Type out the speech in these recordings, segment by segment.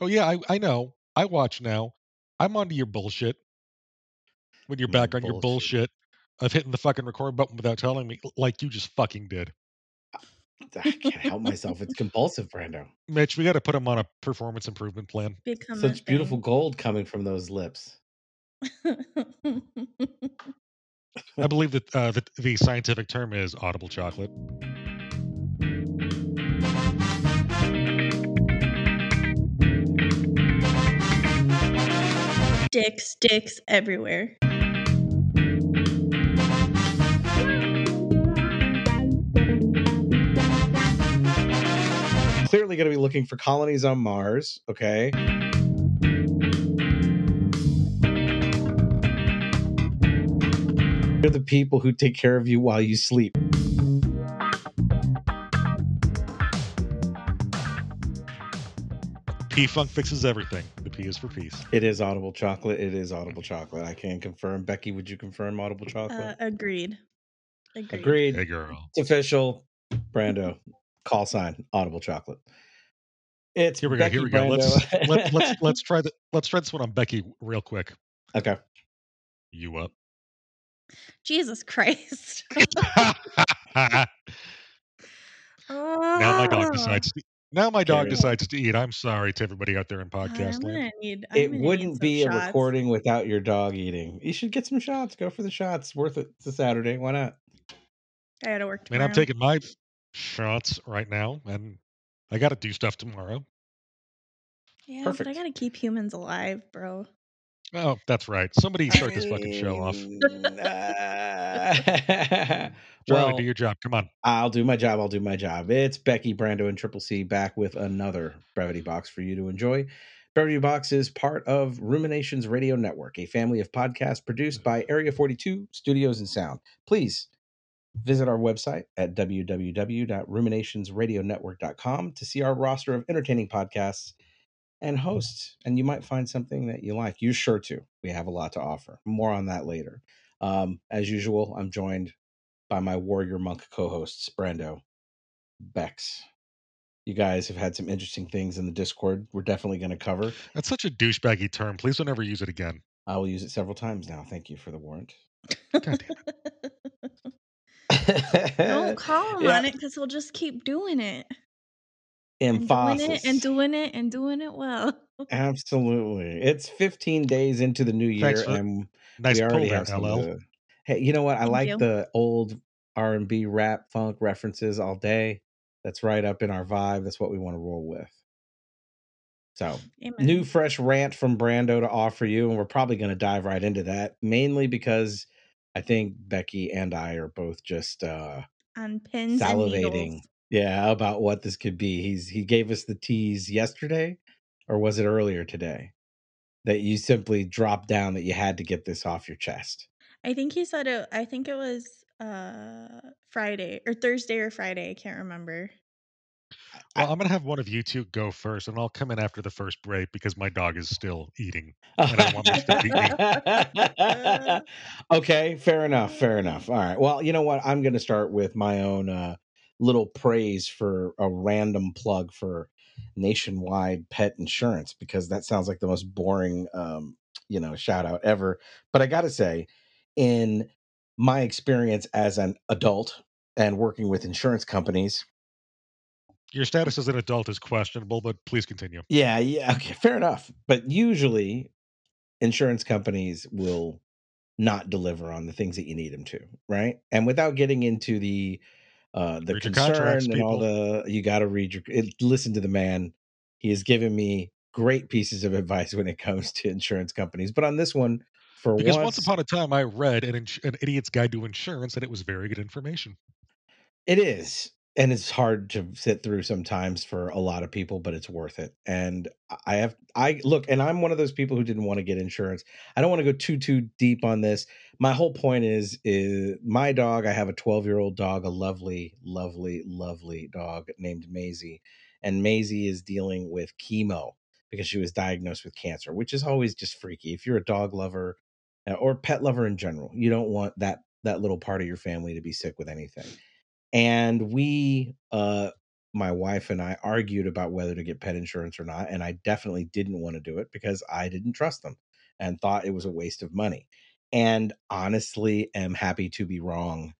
Oh yeah, I I know. I watch now. I'm onto your bullshit. When you're back on your bullshit. bullshit of hitting the fucking record button without telling me, like you just fucking did. I can't help myself. It's compulsive, Brando. Mitch, we gotta put him on a performance improvement plan. Become Such beautiful thing. gold coming from those lips. I believe that, uh, that the scientific term is audible chocolate. Dicks, dicks everywhere. Clearly going to be looking for colonies on Mars. Okay. They're the people who take care of you while you sleep. P Funk fixes everything. The P is for peace. It is audible chocolate. It is audible chocolate. I can confirm. Becky, would you confirm audible Uh, chocolate? agreed. Agreed. Agreed. Hey girl. It's official. Brando, call sign, audible chocolate. It's Here we go. Here we go. Let's let, let's let's try the let's try this one on Becky real quick. okay. You up? Jesus Christ. now my dog decides. To, now my dog decides to eat. I'm sorry to everybody out there in podcast land. need. It wouldn't be a recording without your dog eating. You should get some shots. Go for the shots. Worth it. It's a Saturday. Why not? I gotta work I mean. I'm taking my shots right now, and I got to do stuff tomorrow. yeah, but I gotta keep humans alive, bro. Oh, that's right. Somebody start this fucking show off. Uh, Charlie, well, do your job. Come on. I'll do my job. I'll do my job. It's Becky, Brando, and Triple C back with another Brevity Box for you to enjoy. Brevity Box is part of Ruminations Radio Network, a family of podcasts produced by Area 42 Studios and Sound. Please visit our website at www.ruminationsradionetwork.com to see our roster of entertaining podcasts and hosts. And you might find something that you like. You're sure to. We have a lot to offer. More on that later. Um, as usual, I'm joined by my warrior monk co-hosts, Brando, Bex. You guys have had some interesting things in the Discord. We're definitely going to cover. That's such a douchebaggy term. Please don't ever use it again. I will use it several times now. Thank you for the warrant. God damn it. Don't call him Yeah. on it because he'll just keep doing it. And doing it and doing it and doing it well. Absolutely. It's 15 days into the new year, Thanks for- and Nice we already have some LL. of the- Hey, you know what? I Thank like you. the old R and B rap funk references all day. That's right up in our vibe. That's what we want to roll with. So, Amen. new fresh rant from Brando to offer you, and we're probably going to dive right into that. Mainly because I think Becky and I are both just uh on pins and salivating. Yeah, about what this could be. He's he gave us the tease yesterday, or was it earlier today? That you simply dropped down that you had to get this off your chest. I think he said it. I think it was uh Friday or Thursday or Friday. I can't remember. Well, I'm gonna have one of you two go first, and I'll come in after the first break because my dog is still eating. And I want Mitch to beat okay, fair enough. Fair enough. All right. Well, you know what? I'm going to start with my own uh, little praise for a random plug for nationwide pet insurance because that sounds like the most boring, um, you know, shout out ever. But I got to say, in my experience as an adult and working with insurance companies, Your status as an adult is questionable, but please continue. Yeah, yeah, okay, fair enough. But usually, insurance companies will not deliver on the things that you need them to, right? And without getting into the uh the Read concern and all the you got to read your it, listen to the man. He has given me great pieces of advice when it comes to insurance companies. But on this one, for Because once, once upon a time, I read an, an idiot's guide to insurance, and it was very good information. It is. And it's hard to sit through sometimes for a lot of people, but it's worth it. And I have I look, and I'm one of those people who didn't want to get insurance. I don't want to go too too deep on this. My whole point is is my dog, I have a 12-year-old dog, a lovely, lovely, lovely dog named Maisie. And Maisie is dealing with chemo because she was diagnosed with cancer, which is always just freaky. If you're a dog lover uh, or pet lover in general, you don't want that that little part of your family to be sick with anything and we uh my wife and I argued about whether to get pet insurance or not. And I definitely didn't want to do it because I didn't trust them and thought it was a waste of money. And honestly, am happy to be wrong.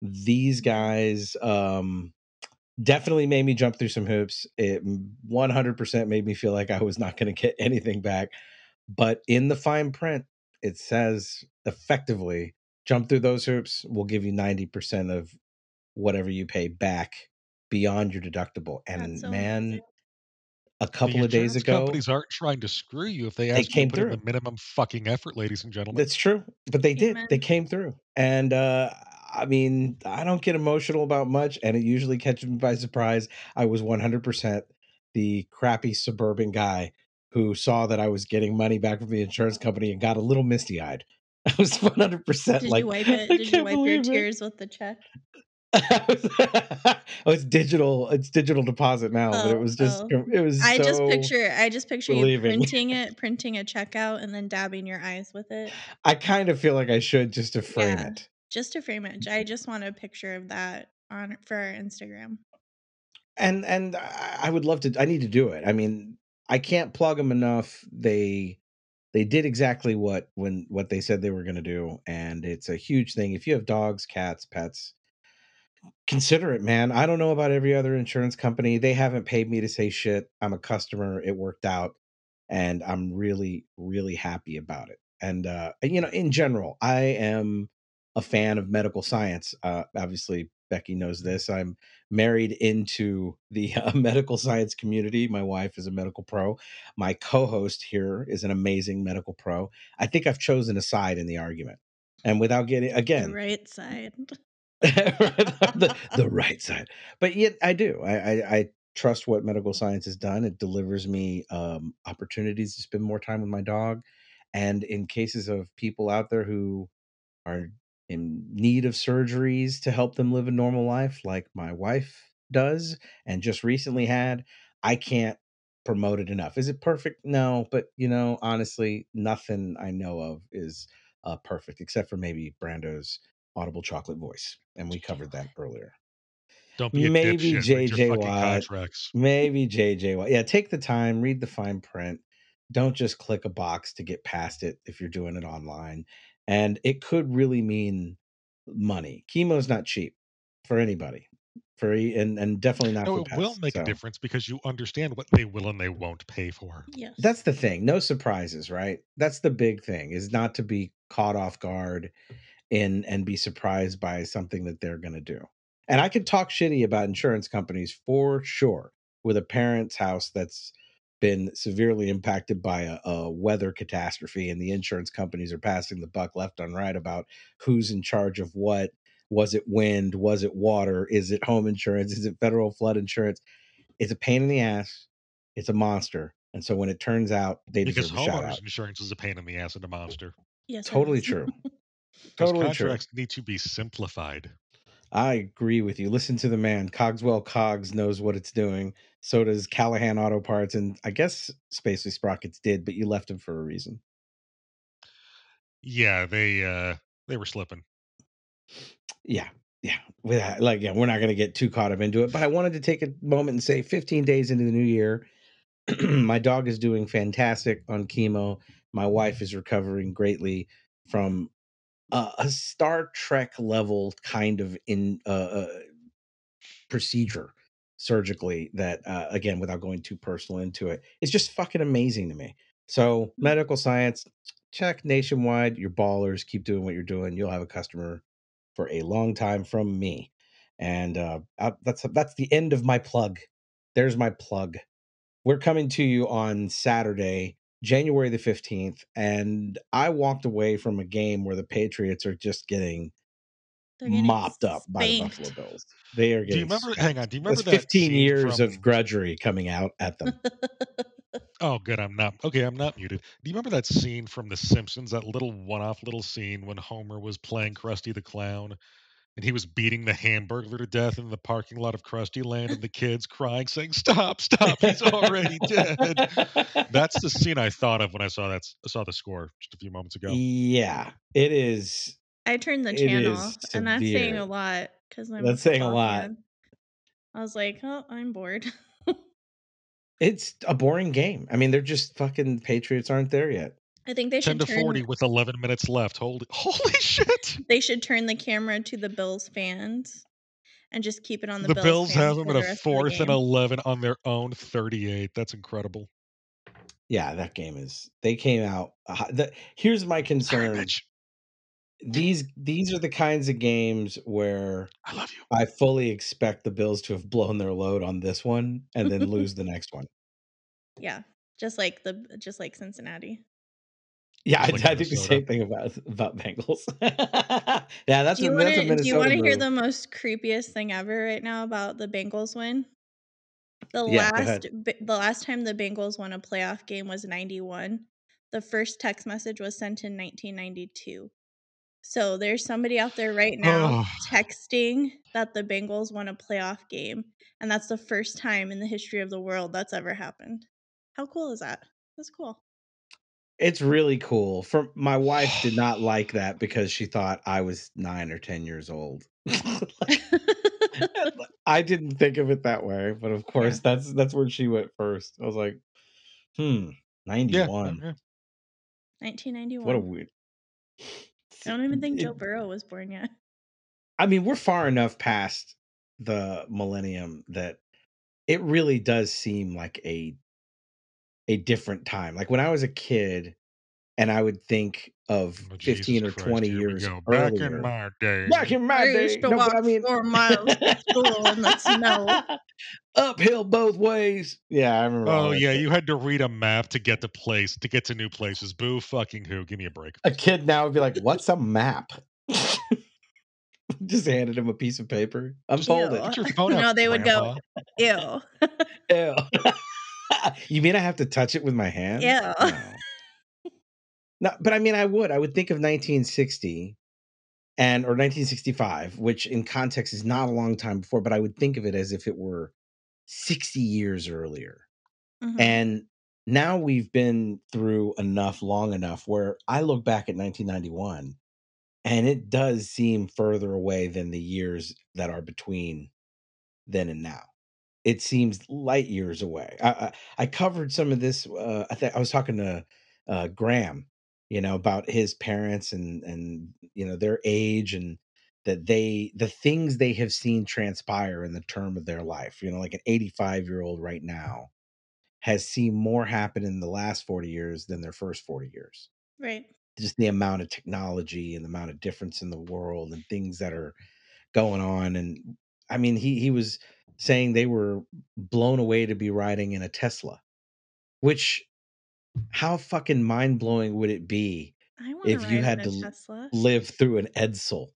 These guys um, definitely made me jump through some hoops. It 100% made me feel like I was not going to get anything back. But in the fine print, it says effectively jump through those hoops, we'll give you 90% of whatever you pay back beyond your deductible. And so man, amazing. a couple of days ago, companies aren't trying to screw you if they They ask you came to put in through. the minimum fucking effort, ladies and gentlemen. that's true. But they did. They came through. And uh I mean, I don't get emotional about much, and it usually catches me by surprise. I was 100% the crappy suburban guy who saw that I was getting money back from the insurance company and got a little misty eyed. I was 100% Did like, you wipe it? "I Did you wipe your believe it." tears with the check? oh, it's digital. It's digital deposit now, but it Oh, was just oh. it was I just so picture I just picture you printing it, printing a check out, and then dabbing your eyes with it. I kind of feel like I should just to frame Yeah. it. Just to frame it. I just want a picture of that on for our Instagram. And and I would love to I need to do it. I mean, I can't plug them enough. They they did exactly what when what they said they were going to do and it's a huge thing. If you have dogs, cats, pets, consider it, man. I don't know about every other insurance company. They haven't paid me to say shit. I'm a customer. It worked out and I'm really really happy about it. And uh you know, in general, I am a fan of medical science. Uh obviously Becky knows this. I'm married into the uh, medical science community. My wife is a medical pro. My co-host here is an amazing medical pro. I think I've chosen a side in the argument. And without getting again, right side. the, the right side. But yet I do. I, I, I trust what medical science has done. It delivers me um, opportunities to spend more time with my dog. And in cases of people out there who are in need of surgeries to help them live a normal life, like my wife does and just recently had, I can't promote it enough. Is it perfect? No, but you know, honestly, nothing I know of is uh, perfect except for maybe Brando's audible chocolate voice, and we covered that earlier. Don't be a Maybe JJ Watt. contracts. Maybe JJ Watt. Yeah, take the time, read the fine print. Don't just click a box to get past it if you're doing it online. And it could really mean money. Chemo's not cheap for anybody. For e- and and definitely not No, for it pets. will make so. a difference because you understand what they will and they won't pay for. Yes. That's the thing. No surprises, right? That's the big thing is not to be caught off guard in and be surprised by something that they're going to do. And I could talk shitty about insurance companies for sure with a parent's house that's been severely impacted by a, a weather catastrophe and the insurance companies are passing the buck left and right about who's in charge of what was it wind was it water is it home insurance is it federal flood insurance it's a pain in the ass it's a monster and so when it turns out they Because deserve a shout out homeowners insurance is a pain in the ass and a monster. yes. totally is. true Those totally true contracts need to be simplified. I agree with you. Listen to the man. Cogswell Cogs knows what it's doing. So does Callahan Auto Parts, and I guess Spacely Sprockets did, but you left him for a reason. Yeah, they uh they were slipping. Yeah, yeah. With like, yeah, we're not going to get too caught up into it, but I wanted to take a moment and say, 15 days into the new year, my dog is doing fantastic on chemo. My wife is recovering greatly from uh, a Star Trek level kind of in uh, uh, procedure surgically that uh, again without going too personal into it it's just fucking amazing to me. So medical science check nationwide your ballers keep doing what you're doing you'll have a customer for a long time from me. And uh I- that's that's the end of my plug. There's my plug. We're coming to you on saturday january the 15th and i walked away from a game where the patriots are just getting getting mopped up by the. Buffalo Bills. They are getting. Do you remember? spanked. Hang on. Do you remember That's that 15 years from- of grudgery coming out at them. Oh, good. I'm not. Okay, I'm not muted. Do you remember that scene from The Simpsons? That little one-off little scene when Homer was playing Krusty the Clown, and he was beating the Hamburglar to death in the parking lot of Krusty Land, and the kids crying, saying, "Stop! Stop! He's already dead." That's the scene I thought of when I saw that saw the score just a few moments ago. yeah, it is. I turned the channel, is and that's saying a lot because I'm. That's saying a lot. fan. I was like, "Oh, I'm bored." It's a boring game. I mean, they're just fucking Patriots aren't there yet. I think they 10 should to turn 40 with 11 minutes left. Holy holy shit. they should turn the camera to the Bills fans and just keep it on the, bills. The Bills, Bills fans have them at a rest of the fourth and 11 on their own 38. That's incredible. Yeah, that game is. They came out. Uh, the, here's my concern. Mitch. These these are the kinds of games where I love you. I fully expect the Bills to have blown their load on this one and then lose the next one. Yeah, just like the just like Cincinnati. Yeah, I, Just I think the same thing about about Bengals. yeah, that's do a you that's a want to do you want to hear the most creepiest thing ever right now about the Bengals win? The Yeah, last b- the last time the Bengals won a playoff game was 91. The first text message was sent in 1992. So there's somebody out there right now Oh. texting that the Bengals won a playoff game and that's the first time in the history of the world that's ever happened. How cool is that? That's cool. It's really cool. For my wife did not like that because she thought I was nine or ten years old. Like, I didn't think of it that way, but of course that's that's where she went first. I was like, hmm, ninety Yeah. one. yeah. 1991. What a weird. I don't even think It- Joe Burrow was born yet. I mean, we're far enough past the millennium that it really does seem like a a different time. Like when I was a kid and I would think of Oh, Jesus 15 or Christ, 20 here years go. Back earlier. in my day. Back in my I day. used to No, walk but I mean four miles to school in the snow. uphill both ways. Yeah, I remember. Oh yeah, shit. you had to read a map to get to place to get to new places. Boo fucking who. Give me a break. A kid now would be like, "What's a map?" Just handed him a piece of paper. Unfold Ew. it. Get your phone out, No, they would go, Ew. Ew. you mean I have to touch it with my hand? Yeah. No. no, but I mean, I would. I would think of 1960 and or 1965, which in context is not a long time before, but I would think of it as if it were 60 years earlier. Mhm. And now we've been through enough, long enough, where I look back at 1991, and it does seem further away than the years that are between then and now it seems light years away. I I, I covered some of this. Uh, I I was talking to uh, Graham, you know, about his parents and and you know their age and that they the things they have seen transpire in the term of their life. You know, like an 85 year old right now has seen more happen in the last 40 years than their first 40 years. right. Just the amount of technology and the amount of difference in the world and things that are going on. And I mean, he he was saying they were blown away to be riding in a Tesla, which how fucking mind blowing would it be I want to if you had to Tesla. live through an Edsel,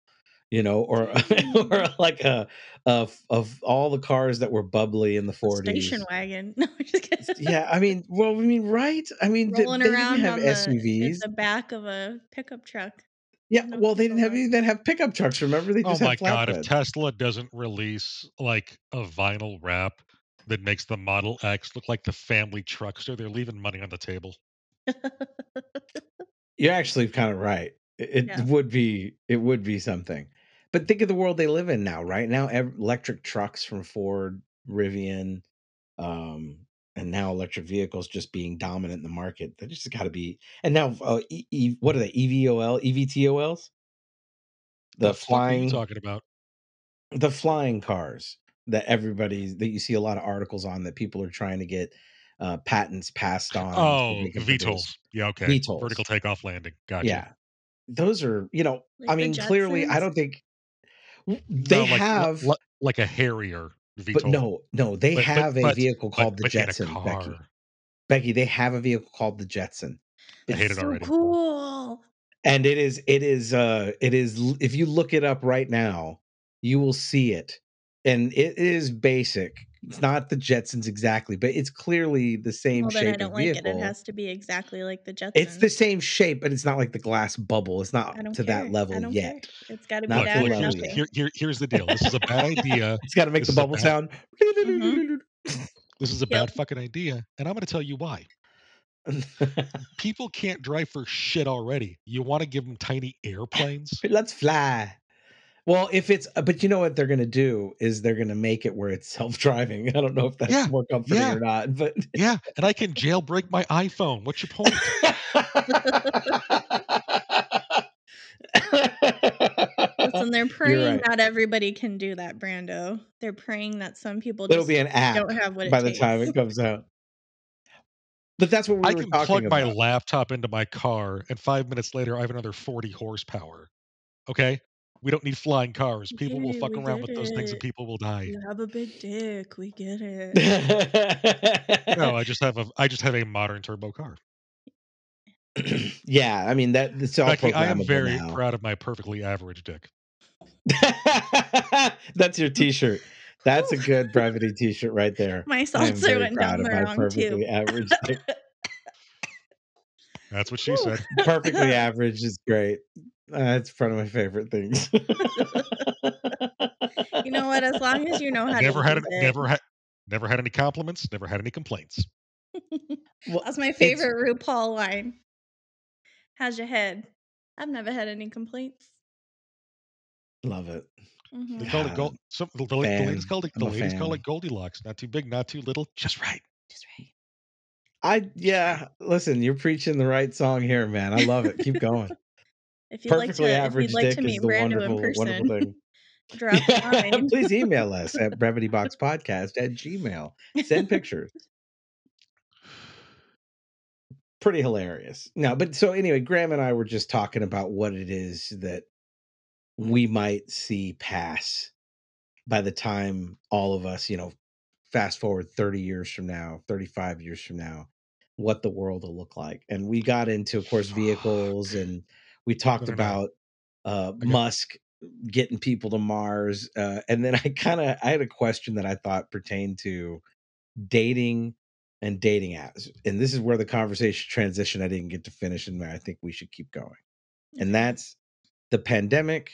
you know, or or like a of of all the cars that were bubbly in the 40s. station wagon. No, I'm just kidding. Yeah, I mean, well, I mean, right? I mean, Rolling they didn't have on the in SUVs. the back of a pickup truck. Yeah, well, they didn't have ride. they didn't have pickup trucks. Remember, they just Oh my had god, if. Tesla doesn't release like a vinyl wrap that makes the Model X look like the family truckster, they're leaving money on the table. You're actually kind of right. It, it Yeah. would be it would be something. But think of the world they live in now. Right now, electric trucks from Ford, Rivian, um, and now electric vehicles just being dominant in the market. They just got to be. And now, uh, e, e, what are they? EVOL, EVTOLs, the, The, fuck are flying, talking about? the flying cars that everybody that you see a lot of articles on that people are trying to get uh, patents passed on. Oh, they can produce. VTOLs. Yeah, okay. VTOLs. Vertical takeoff landing. Gotcha. Yeah, those are you know. Like I mean, clearly, I don't think they No, like, li- have, li- like a Harrier VTOL. but no, no, they But- but- have a but- vehicle but- called the Jetson. Becky. Becky, they have a vehicle called the Jetson, I hate It's it so already. cool. and it is, it is, uh, it is. If you look it up right now, you will see it, and it is basic. It's not the Jetsons exactly, but it's clearly the same Well, then I shape don't of like it. vehicle. It has to be exactly like the Jetsons. it's the same shape, but it's not like the glass bubble. It's not to care. that level yet. care. It's got to be Not Look, that to or look the here's, here, here, here's the deal. This is a bad idea. It's got to make This the bubble bad- sound. Mhm. This is a Yep. bad fucking idea, and I'm going to tell you why. People can't drive for shit already. You want to give them tiny airplanes? Let's fly. Well, if it's uh, but you know what they're gonna do is they're gonna make it where it's self-driving. I don't know if that's Yeah, more comforting yeah. or not, but Yeah, and I can jailbreak my iPhone. What's your point? Listen, they're praying right. not everybody can do that, Brando. They're praying that some people It'll just be an app don't have what it by the takes. time it comes out. But that's what we I can talking plug my laptop into my car, and five minutes later, I have another 40 horsepower. Okay? We don't need flying cars. People get will fuck around with those things and people will die. You have a big dick. We get it. No, I just have a I just have a modern turbo car. yeah, I mean that it's all Becky, I am very now. proud of my perfectly average dick. That's your T-shirt. That's a good brevity T-shirt right there. My seltzer went proud down of the my wrong tube. average. dick. That's what she Whew. said. perfectly average is great. Uh, it's one of my favorite things. You know what? As long as you know how Never to had use it, it. never had never had any compliments, never had any complaints. Well, That's my it's- favorite RuPaul line. How's your head? I've never had any complaints. Love it. They Mhm. call it gold. Some the, the, the ladies fan. call it the ladies call it Goldilocks. Not too big, not too little, just right. Just right. I yeah. Listen, you're preaching the right song here, man. I love it. Keep going. If you'd like Perfectly to, if average you'd like dick to meet is the Brando wonderful, in person, wonderful thing. drop line. Please email us at brevityboxpodcast at gmail. Send pictures. Pretty hilarious. No, but so anyway, Graham and I were just talking about what it is that we might see pass by the time all of us, you know, fast forward 30 years from now, 35 years from now, what the world will look like. And we got into, of course, vehicles and we talked about uh, got- Musk getting people to Mars. Uh, and then I kind of I had a question that I thought pertained to dating and dating apps. And this is where the conversation transition I didn't get to finish and I think we should keep going. And that's the pandemic,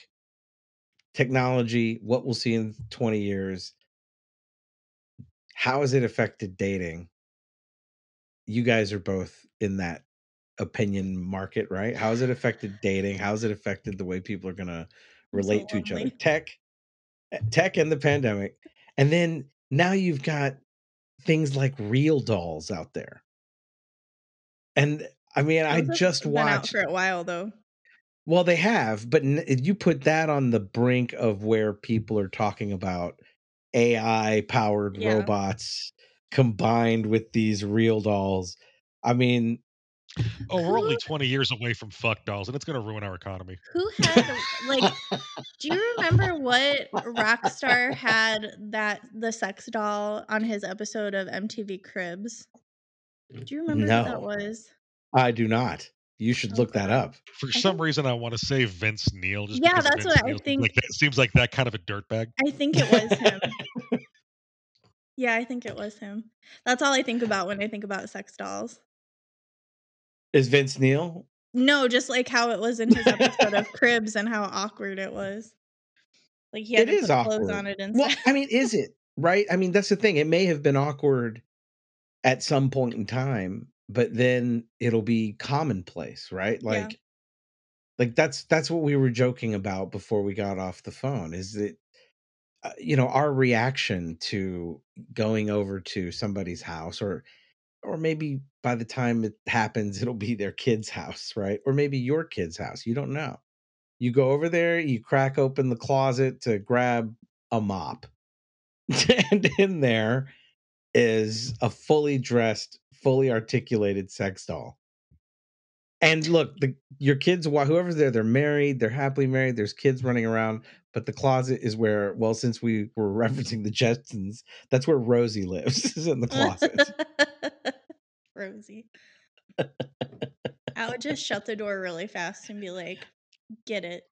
technology, what we'll see in 20 years. How has it affected dating? You guys are both in that opinion market, right? How has it affected dating? How has it affected the way people are going to I'm so relate to each other? Tech, eh, tech and the pandemic. And then now you've got things like real dolls out there. And I mean, I Those have just watched for a while though. well, they have, but you put that on the brink of where people are talking about AI powered Yeah. robots combined with these real dolls. I mean, Oh, we're only 20 years away from fuck dolls, and it's going to ruin our economy. Who had like? do you remember what Rockstar had that the sex doll on his episode of MTV Cribs? Do you remember who that was? I do not. You should look that up. For I some think- reason, I want to say Vince Neil. Just Yeah, that's Vince what I Neil seems think. Like that seems like that kind of a dirtbag. I think it was him. yeah, I think it was him. That's all I think about when I think about sex dolls. Is Vince Neil? No, just like how it was in his episode of Cribs and how awkward it was. Like he had It to put clothes on it and Well. I mean, is it right? I mean, that's the thing. It may have been awkward at some point in time, but then it'll be commonplace, right? Yeah. Like, like that's that's what we were joking about before we got off the phone. Is that uh, you know our reaction to going over to somebody's house, or or maybe by the time it happens, it'll be their kid's house, right? Or maybe your kid's house. You don't know. You go over there, you crack open the closet to grab a mop. and in there is a fully dressed, fully articulated sex doll. And look, the your kids, wh- whoever's there, they're married, they're happily married, there's kids running around, but the closet is where, well, since we were referencing the Jetsons, that's where Rosie lives, is in the closet. Rosie. I would just shut the door really fast and be like, "Get it."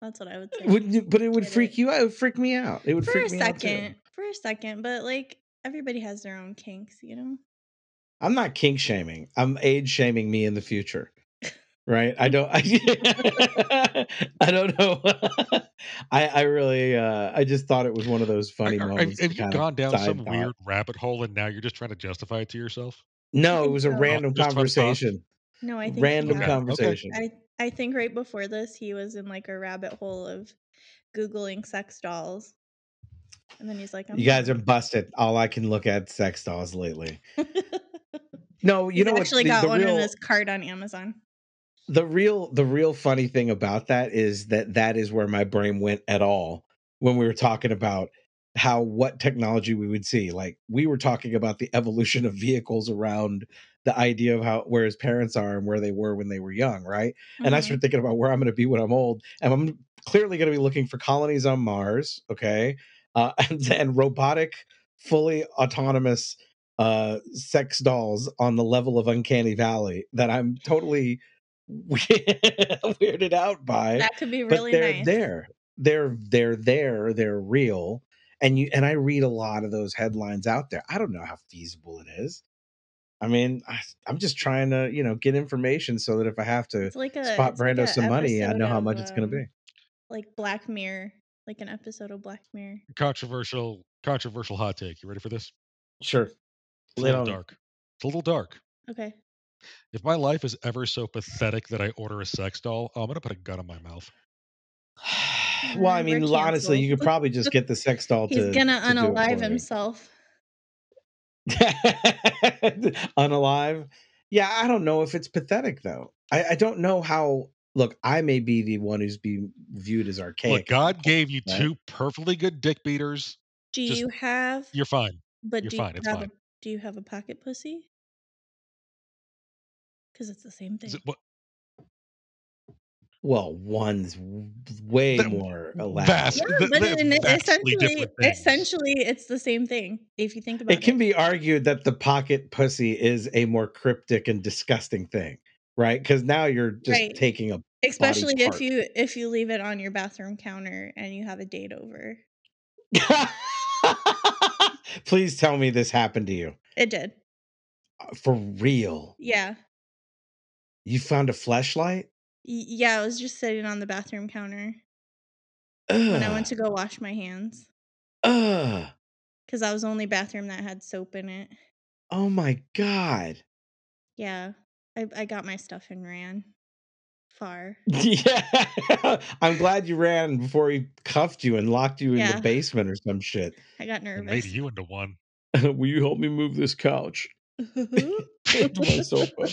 That's what I would say. Would you, but it would Get freak it. you out. It would freak me out. It would for freak a me out too. second, for a second, but like everybody has their own kinks, you know. I'm not kink shaming. I'm age shaming me in the future. Right? I don't I, I don't know. I I really uh I just thought it was one of those funny Are- are- moments. have to you kind gone down some thought. weird rabbit hole, and now you're just trying to justify it to yourself? No, it was a so. random Just conversation. No, I think Random Okay, has. okay. conversation. I I think right before this he was in like a rabbit hole of googling sex dolls, and then he's like, "I'm You guys are busted. All I can look at sex dolls lately. No, you He's know what? actually The, got the one in real, his cart on Amazon. the real, the real funny thing about that is that that is where my brain went at all when we were talking about how what technology we would see. Like we were talking about the evolution of vehicles around the idea of how where his parents are and where they were when they were young, right? and I started thinking about where I'm going to be when I'm old, and I'm clearly going to be looking for colonies on Mars, okay, uh, and, then robotic, fully autonomous uh, sex dolls on the level of Uncanny Valley that I'm totally weirded out by. That could be but really they're nice. there, they're they're there, they're real, and you and I read a lot of those headlines out there. I don't know how feasible it is. I mean, I, I'm just trying to, you know, get information so that if I have to like a spot it's like Brando some money, I know how of, much it's going to um, be. like Black Mirror, like an episode of Black Mirror. Controversial, controversial hot take. You ready for this? Sure. It's a little on dark. It's a little dark. Okay. If my life is ever so pathetic that I order a sex doll, I'm gonna put a gun in my mouth. well, I mean, we're honestly, you could probably just get the sex doll He's to, He's gonna to do it unalive himself. Unalive. Yeah, I don't know if it's pathetic though. I, I don't know how. Look, I may be the one who's being viewed as archaic. Look, at God gave you right? two perfectly good dick beaters. Do Just- you have? You're fine. But you're do fine, you it's have fine. A, do you have a pocket pussy? Because it's the same thing. it, what, Well, one's way That- more vast- elaborate. Yeah, but they're in, vastly essentially, essentially, it's the same thing. If you think about it, It can be argued that the pocket pussy is a more cryptic and disgusting thing, right? Because now you're just Right. taking a especially if part. you if you leave it on your bathroom counter and you have a date over. Please tell me this happened to you. It did. Uh, For real. Yeah. You found a flashlight? Y- Yeah, I was just sitting on the bathroom counter when I went to go wash my hands Ugh. because that was the only bathroom that had soap in it. Oh my god. Yeah, I, I got my stuff and ran far. Yeah. I'm glad you ran before he cuffed you and locked you in the basement or some shit. I got and made you into one. Will you help me move this couch? to my sofa.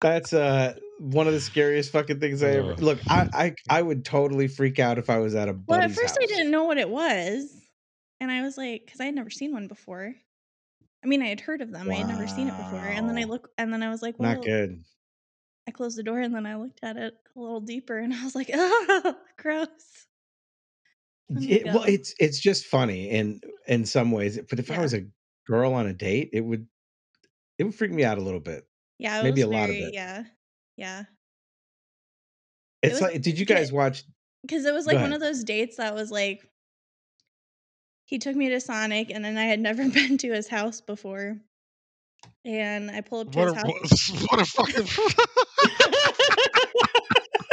That's uh one of the scariest fucking things I ever look. I I I would totally freak out if I was at a well, at first I didn't know what it was, and I was like, because I had never seen one before. I mean, I had heard of them. I had never seen it before, and then I Wow. look, and then I was like, well, Not good. I closed the door, and then I looked at it a little deeper, and I was like, oh, gross. It, well, it's it's just funny in in some ways, but if I was a girl on a date, it would it would freak me out a little bit. Yeah, it maybe was a lot of it. Yeah, yeah. It's was- like, did you guys watch? Because it was like one of those dates that was like, he took me to Sonic, and then I had never been to his house before, and I pull up to What his a, house. what, what a fucking.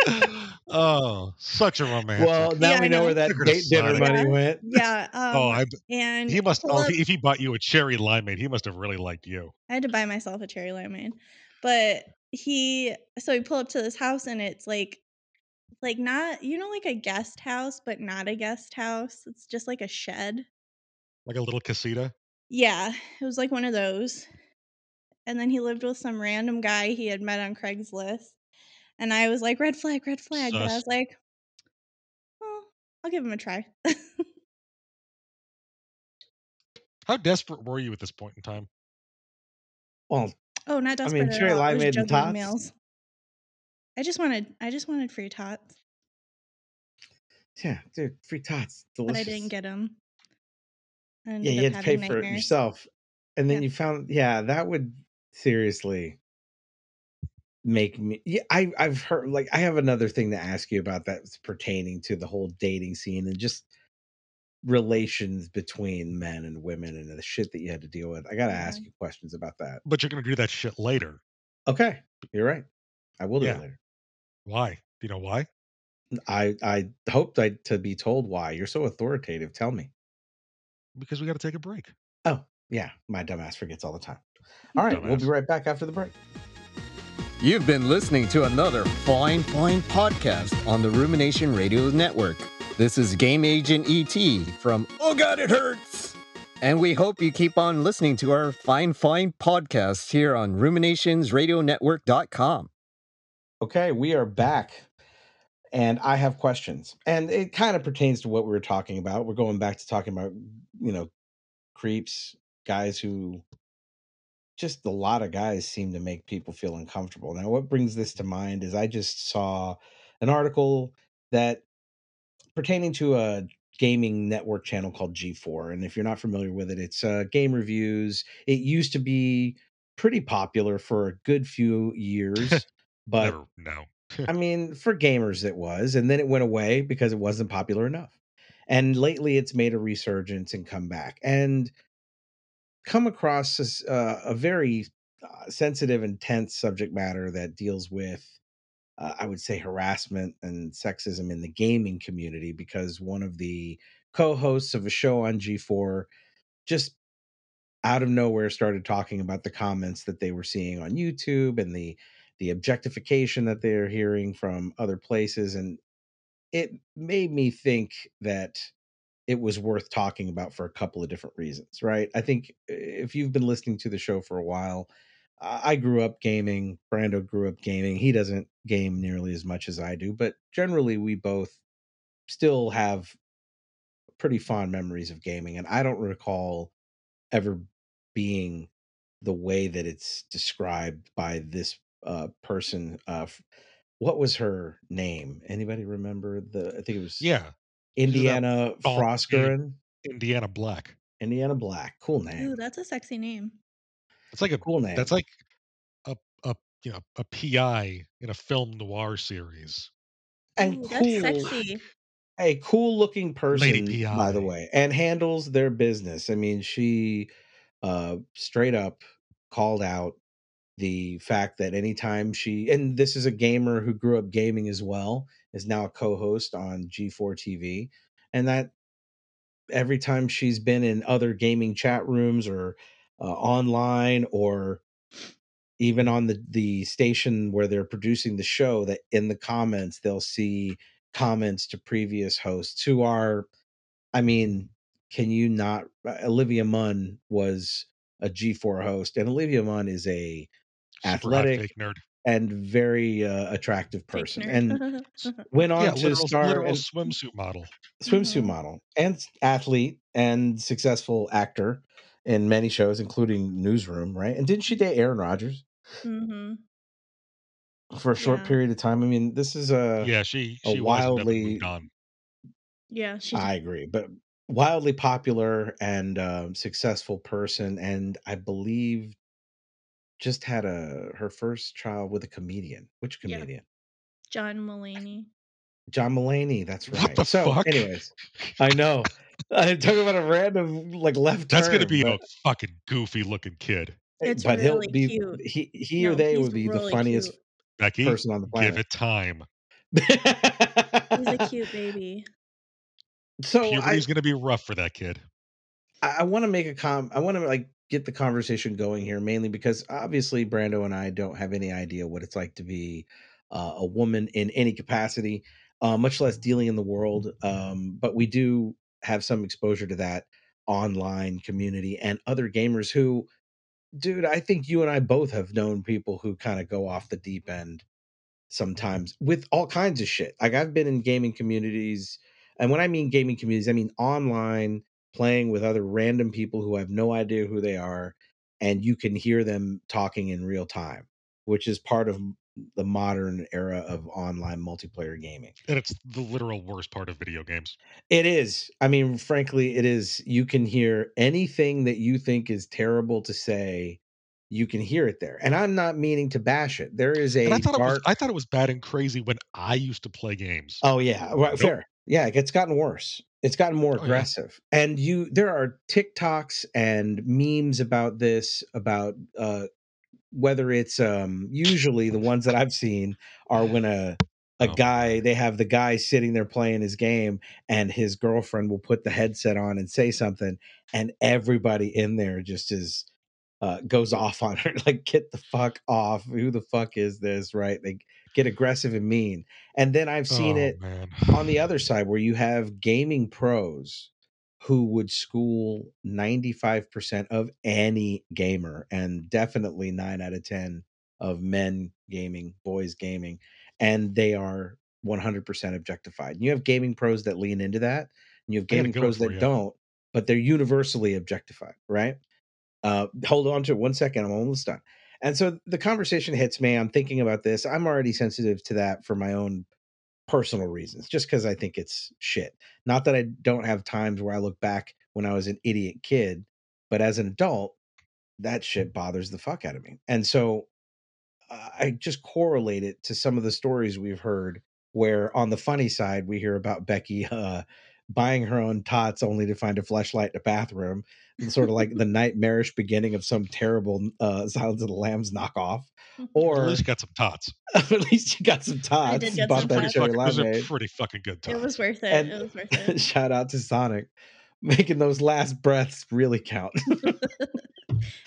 oh, such a romantic. Well, now Yeah, we know know. where that Took date dinner money Yeah. went. Yeah. Um, oh, I, and he must. Oh, if he, bought you a cherry limeade, he must have really liked you. I had to buy myself a cherry limeade, But he so we pull up to this house and it's like like not you know like a guest house, but not a guest house. It's just like a shed. Like a little casita. Yeah, it was like one of those. And then he lived with some random guy he had met on Craigslist. And I was like, red flag, red flag. But I was like, well, I'll give him a try. How desperate were you at this point in time? Well, oh, not desperate. I desperate mean, cherry. I limeade and tots? meals. I just wanted I just wanted free tots. yeah, dude, free tots, but. I didn't get them. yeah, you had to pay for it yourself, and then Yeah. you found, yeah, that would seriously make me. Yeah, I I've heard like I have another thing to ask you about that's pertaining to the whole dating scene and just relations between men and women and the shit that you had to deal with. I gotta ask mm-hmm. you questions about that. But you're gonna do that shit later. Okay, you're right. I will do Yeah. it later. Why? Do you know why? I I hoped I to be told why. You're so authoritative. Tell me. Because we got to take a break. Oh, yeah, my dumbass forgets all the time. All right, we'll be right back after the break. You've been listening to another fine, fine podcast on the Rumination Radio Network. This is Game Agent ET from Oh God, it hurts! And we hope you keep on listening to our fine, fine podcasts here on ruminationsradionetwork.com. Okay, we are back. And I have questions. And it kind of pertains to what we were talking about. We're going back to talking about, you know, creeps, guys who just a lot of guys seem to make people feel uncomfortable. Now, what brings this to mind is I just saw an article that pertaining to a gaming network channel called G4. And if you're not familiar with it, it's uh, game reviews. It used to be pretty popular for a good few years, but Never, no. I mean, for gamers it was, and then it went away because it wasn't popular enough. And lately, it's made a resurgence and come back, and come across as, uh, a very uh, sensitive and tense subject matter that deals with, uh, I would say, harassment and sexism in the gaming community. Because one of the co-hosts of a show on G4 just out of nowhere started talking about the comments that they were seeing on YouTube and the the objectification that they're hearing from other places and it made me think that it was worth talking about for a couple of different reasons right i think if you've been listening to the show for a while i grew up gaming brando grew up gaming he doesn't game nearly as much as i do but generally we both still have pretty fond memories of gaming and i don't recall ever being the way that it's described by this uh, person. Uh, what was her name? Anybody remember the? I think it was Yeah. Indiana bald Froskurinn. Indiana Black. Indiana Black. Cool name. Ooh, that's a sexy name. It's like a cool name. that's like a a you know a PI in a film noir series. and Ooh, cool. that's sexy. a cool looking person by the way and handles their business i mean she uh straight up called out the fact that anytime she and this is a gamer who grew up gaming as well is now a co-host on g4 tv and that every time she's been in other gaming chat rooms or uh, online or even on the the station where they're producing the show that in the comments they'll see comments to previous hosts who are i mean can you not uh, olivia munn was a g4 host and olivia munn is a Athletic. nerd. And very uh, attractive person and went on Yeah, to literal, star literal in swimsuit model. swimsuit Mhm. model and athlete and successful actor in many shows including newsroom right and didn't she date aaron rodgers hmm for a short Yeah. period of time i mean this is a yeah, she a she was and never wildly- moved on. Yeah, she. I agree, but wildly popular and um, successful person, and I believe just had a her first child with a comedian. Which comedian? John Mulaney. John Mulaney. That's What right. the so, fuck? anyways, I know. I talk about a random like left. That's gonna turn, be but, a fucking goofy looking kid. It's but really he'll be cute. he he or No, they he's would be the really funniest cute. Becky, person on the give planet. it time. He's a cute baby. so I, Puberty's gonna be rough for that kid. I, I want to make a com. I want to like get the conversation going here, mainly because obviously Brando and I don't have any idea what it's like to be uh, a woman in any capacity, uh, much less dealing in the world. Um, but we do have some exposure to that online community and other gamers who, dude, I think you and I both have known people who kind of go off the deep end sometimes with all kinds of shit. Like I've been in gaming communities, and when I mean gaming communities, I mean online playing with other random people who have no idea who they are, and you can hear them talking in real time, which is part of the modern era of online multiplayer gaming. And it's the literal worst part of video games. It is. I mean, frankly, it is. You can hear anything that you think is terrible to say. You can hear it there, and I'm not meaning to bash it. There is a And I thought it was. I thought it was bad and crazy when I used to play games. Oh yeah, right, Nope. fair. Yeah, it's gotten worse. It's gotten more Oh, yeah. aggressive. And you there are TikToks and memes about this about uh whether it's um usually the ones that I've seen are when a a Oh guy they have the guy sitting there playing his game and his girlfriend will put the headset on and say something and everybody in there just is uh, goes off on her, like, get the fuck off. Who the fuck is this? Right? They get aggressive and mean. And then I've seen oh, it man. on the other side where you have gaming pros who would school 95% of any gamer and definitely 9 out of 10 of men gaming, boys gaming, and they are 100% objectified. And you have gaming pros that lean into that, and you have I got a gaming pros that you. don't, but they're universally objectified, right? Uh, hold on to it one second. I'm almost done. And so the conversation hits me. I'm thinking about this. I'm already sensitive to that for my own personal reasons, just because I think it's shit. Not that I don't have times where I look back when I was an idiot kid, but as an adult, that shit bothers the fuck out of me. And so uh, I just correlate it to some of the stories we've heard where on the funny side, we hear about Becky uh, buying her own tots only to find a fleshlight in a bathroom, sort of like the nightmarish beginning of some terrible uh, Silence of the Lambs knockoff. Or at least you got some tots. at least you got some tots. did get bought some that tots. cherry Fucking- those are pretty fucking good tots. It was worth it. And- it was worth it. Shout out to Sonic. Making those last breaths really count.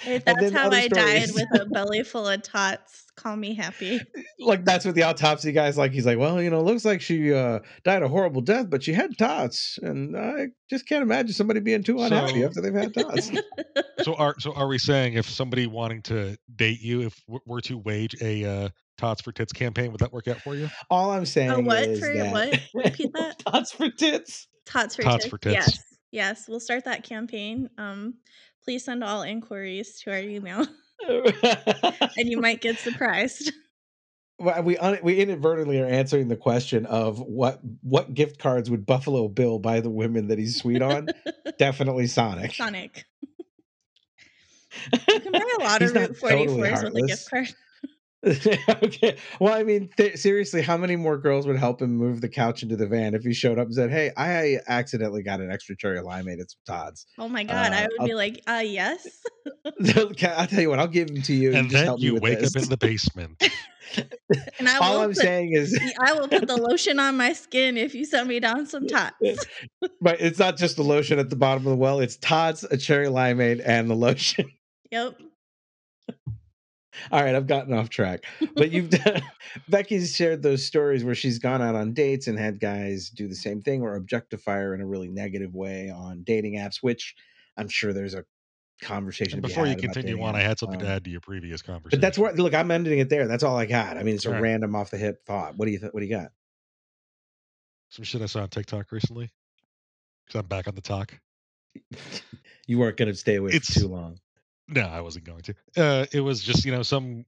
If that's how other I died with a belly full of tots, call me happy. like that's what the autopsy guy's like. He's like, well, you know, it looks like she uh, died a horrible death, but she had tots, and I just can't imagine somebody being too unhappy So- after they've had tots. so are so are we saying if somebody wanting to date you, if w- were to wage a uh, tots for tits campaign, would that work out for you? All I'm saying what is for- that what? Repeat that. tots for tits. Tots for Tots tits. for tits. Yes, yes. We'll start that campaign. Um, please send all inquiries to our email, and you might get surprised. Well, we un- we inadvertently are answering the question of what what gift cards would Buffalo Bill buy the women that he's sweet on? Definitely Sonic. Sonic. You can buy a lot of Route totally 44s with a gift card. okay. Well, I mean, th- seriously, how many more girls would help him move the couch into the van if he showed up and said, "Hey, I accidentally got an extra cherry limeade at some Todd's." Oh my god, Uh, I would I'll- be like, uh, yes. I'll tell you what, I'll give them to you. and just then help you with wake this. up in the basement. And I All I'm put, saying is, I will put the lotion on my skin if you send me down some tots. but it's not just the lotion at the bottom of the well; it's Todd's, a cherry limeade, and the lotion. Yep. All right, I've gotten off track. But you've done, Becky's shared those stories where she's gone out on dates and had guys do the same thing or objectify her in a really negative way on dating apps, which I'm sure there's a conversation. To be before you continue on, I had something to Um, add to your previous conversation. But that's what look, I'm ending it there. That's all I got. I mean, it's a All right. random off the hip thought. What do you th- what do you got? some shit I saw on TikTok recently. Because I'm back on the Tok. You weren't going to stay away It's- for too long. No, I wasn't going to. Uh, it was just you know some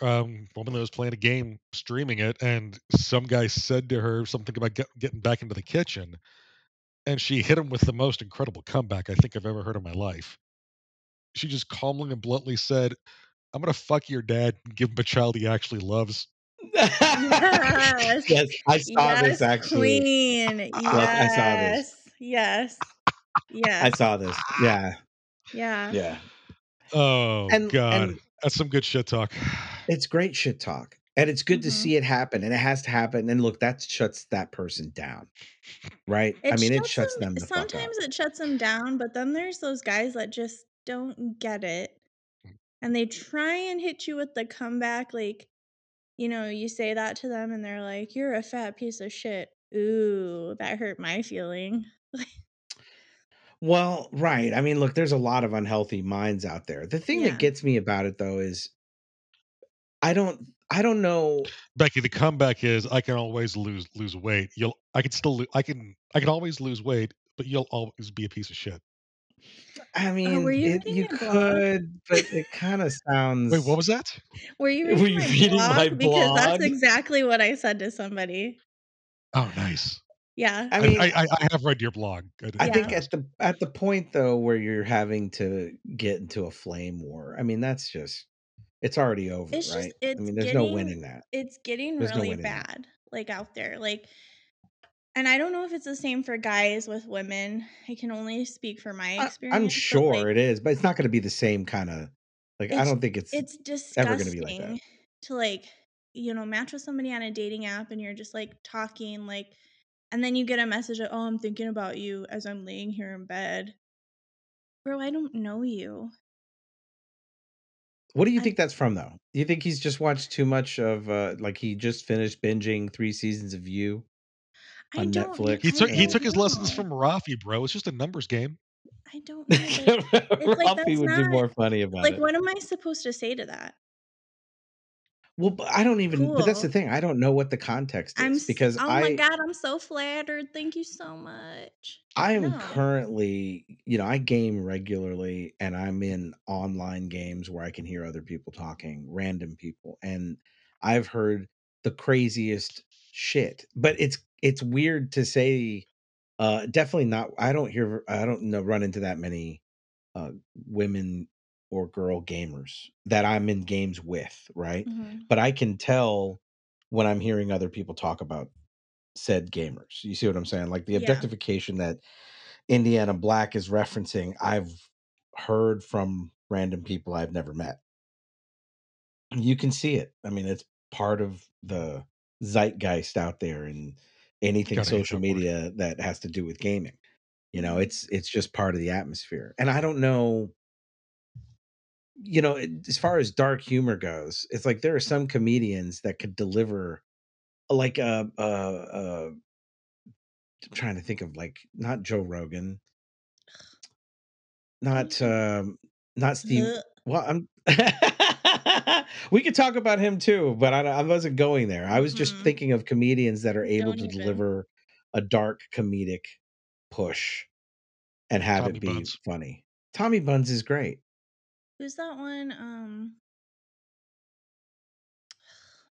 um, woman that was playing a game, streaming it, and some guy said to her something about get, getting back into the kitchen, and she hit him with the most incredible comeback I think I've ever heard in my life. She just calmly and bluntly said, "I'm gonna fuck your dad and give him a child he actually loves." Yes. yes, I saw yes, this actually. Queen. Yes. I saw this. Yes. Yes. I saw this. Yeah, yeah. yeah. Oh And- God, and- that's some good shit talk. It's great shit talk. And it's good to Mhm. see it happen. And it has to happen. And look, that shuts that person down. Right? I mean, it shuts them the fuck. Sometimes it shuts them down, but then there's those guys that just don't get it. And they try and hit you with the comeback. Like, you know, you say that to them and they're like, you're a fat piece of shit. Ooh, that hurt my feeling. Well, right. I mean, look, there's a lot of unhealthy minds out there. The thing Yeah. that gets me about it though is I don't I don't know. Becky, the comeback is I can always lose lose weight. You'll I can still lo- I can I can always lose weight, but you'll always be a piece of shit. I oh, mean, were you it, reading you my blog? could, but it kind of sounds Wait, what was that? Were you Were reading, you my, reading blog? my Because that's blog? exactly what I said to somebody. Oh, nice. Yeah. I I mean, I, I, I have read your blog. I, I think know. at the at the point though where you're having to get into a flame war, I mean that's just it's already over, It's just- right? it's I mean, there's no winning that. it's getting There's no really winning that. bad like out there like and i don't know if it's the same for guys with women i can only speak for my experience I'm sure like, it is, but it's not going to be the same kind of like I don't think it's, it's just ever disgusting gonna be like that. to like you know match with somebody on a dating app and you're just like talking like and then you get a message of oh i'm thinking about you as i'm laying here in bed bro i don't know you What do you I- think that's from, though? Do you think he's just watched too much of, uh, like he just finished binging three seasons of You? I on don't. Netflix. He took he took his lessons from Rafi, bro. It's just a numbers game. I don't know. Like, like, Ralphie that's would be more funny about like it. Like, what am I supposed to say to that? Well, I don't even. But that's the thing. I don't know what the context I'm is because oh I my god, I'm so flattered. Thank you so much. I am No. currently, you know, I game regularly and I'm in online games where I can hear other people talking, random people, and I've heard the craziest shit. But it's it's weird to say uh definitely not I don't hear I don't know run into that many uh women or girl gamers that I'm in games with, right? Mhm. But I can tell when I'm hearing other people talk about said gamers. You see what I'm saying? Like the Yeah. objectification that Indiana Black is referencing, I've heard from random people I've never met. You can see it. I mean, it's part of the zeitgeist out there and anything Gotta social media that has to do with gaming. You know, Mhm. it's it's just part of the atmosphere. And I don't know you know, as far as dark humor goes, it's like there are some comedians that could deliver like uh uh uh I'm trying to think of like not Joe Rogan, not um not Steve. Well, I'm we could talk about him too, but I, I wasn't going there. I was just Mhm. thinking of comedians that are able Don't to even. deliver a dark comedic push and have Tommy it be Buns. funny. Tommy Buns is great. Who's that one? Um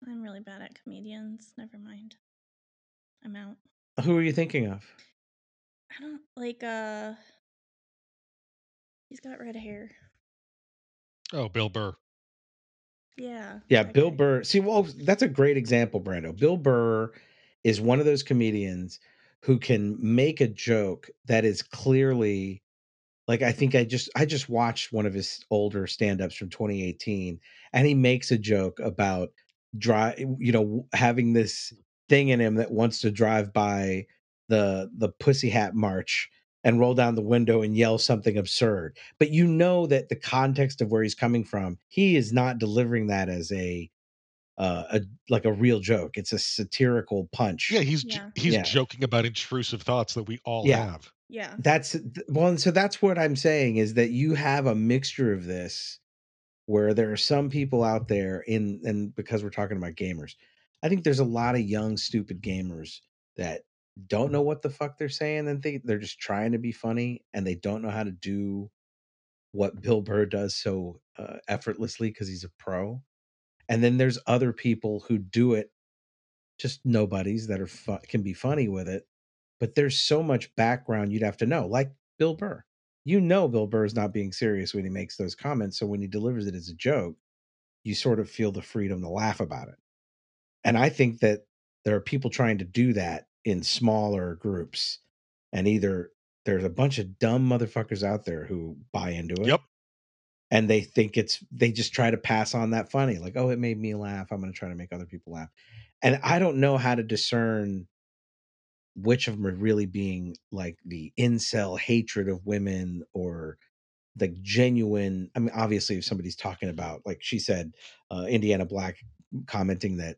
I'm really bad at comedians. Never mind. I'm out. Who are you thinking of? I don't like uh he's got red hair. Oh, Bill Burr. Yeah. Yeah, that Bill guy. Burr. See, well, that's a great example, Brando. Bill Burr is one of those comedians who can make a joke that is clearly like I think I just I just watched one of his older stand-ups from 2018 and he makes a joke about drive you know having this thing in him that wants to drive by the the pussy hat march and roll down the window and yell something absurd but you know that the context of where he's coming from he is not delivering that as a uh a like a real joke it's a satirical punch Yeah, he's Yeah. he's Yeah. joking about intrusive thoughts that we all Yeah. have. Yeah. that's th- well so that's what i'm saying is that you have a mixture of this where there are some people out there in and because we're talking about gamers i think there's a lot of young stupid gamers that don't know what the fuck they're saying and think they're just trying to be funny and they don't know how to do what bill burr does so uh, effortlessly because he's a pro and then there's other people who do it just nobodies that are fu- can be funny with it but there's so much background you'd have to know like bill burr. You know bill burr is not being serious when he makes those comments so when he delivers it as a joke you sort of feel the freedom to laugh about it. And i think that there are people trying to do that in smaller groups and either there's a bunch of dumb motherfuckers out there who buy into it Yep. and they think it's they just try to pass on that funny like oh it made me laugh i'm going to try to make other people laugh. And i don't know how to discern which of them are really being like the incel hatred of women or the genuine i mean obviously if somebody's talking about like she said uh, indiana black commenting that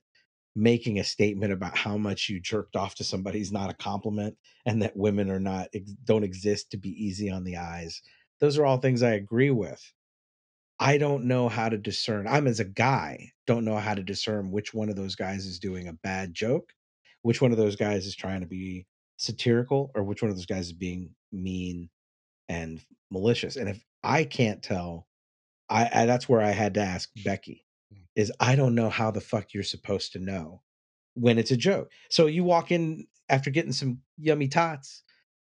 making a statement about how much you jerked off to somebody is not a compliment and that women are not don't exist to be easy on the eyes. Those are all things i agree with. I don't know how to discern i'm as a guy don't know how to discern which one of those guys is doing a bad joke which one of those guys is trying to be satirical or which one of those guys is being mean and malicious and if i can't tell i, I that's where i had to ask becky is i don't know how the fuck you're supposed to know when it's a joke. So you walk in after getting some yummy tots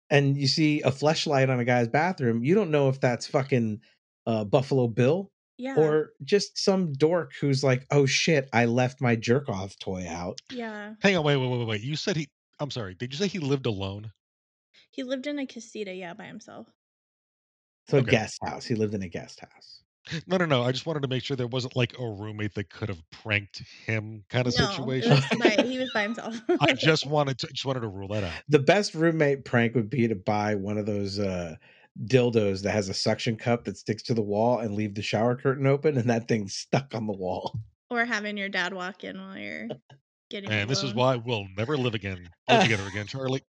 and you see a fleshlight on a guy's bathroom you don't know if that's fucking uh, buffalo bill Yeah. or just some dork who's like oh shit i left my jerk off toy out yeah. Hang on, wait, wait, wait, wait, wait. You said he I'm sorry, did you say he lived alone? He lived in a casita, yeah, by himself. so a Okay. guest house he lived in a guest house No, no, no. I just wanted to make sure there wasn't like a roommate that could have pranked him kind of No, situation. by, he was by himself. I just wanted to just wanted to rule that out. the best roommate prank would be to buy one of those uh dildos that has a suction cup that sticks to the wall and leave the shower curtain open and that thing's stuck on the wall. Or having your dad walk in while you're getting And this is why we'll never live again, live together again, Charlie.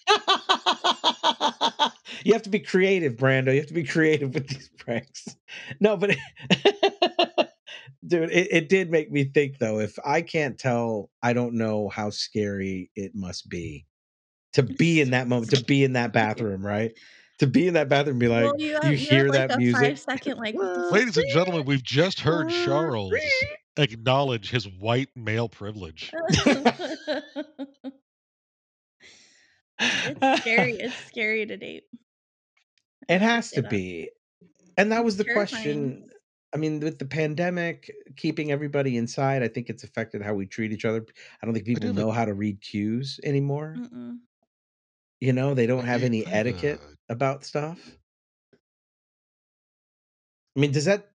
you have to be creative, Brando. You have to be creative with these pranks. No, but dude, it, it did make me think though. If I can't tell, I don't know how scary it must be to be in that moment, to be in that bathroom, right? To be in that bathroom, and be like, well, you, you, have, you hear have like that music. five second like Ladies and gentlemen, we've just heard Uh, Charles acknowledge his white male privilege. it's scary. It's scary to date. It has to be. And that was the Terrifying. question. I mean, with the pandemic keeping everybody inside, I think it's affected how we treat each other. I don't think people know how to read cues anymore. Mm-mm. You know, they don't have any etiquette a- about stuff. I mean, does that?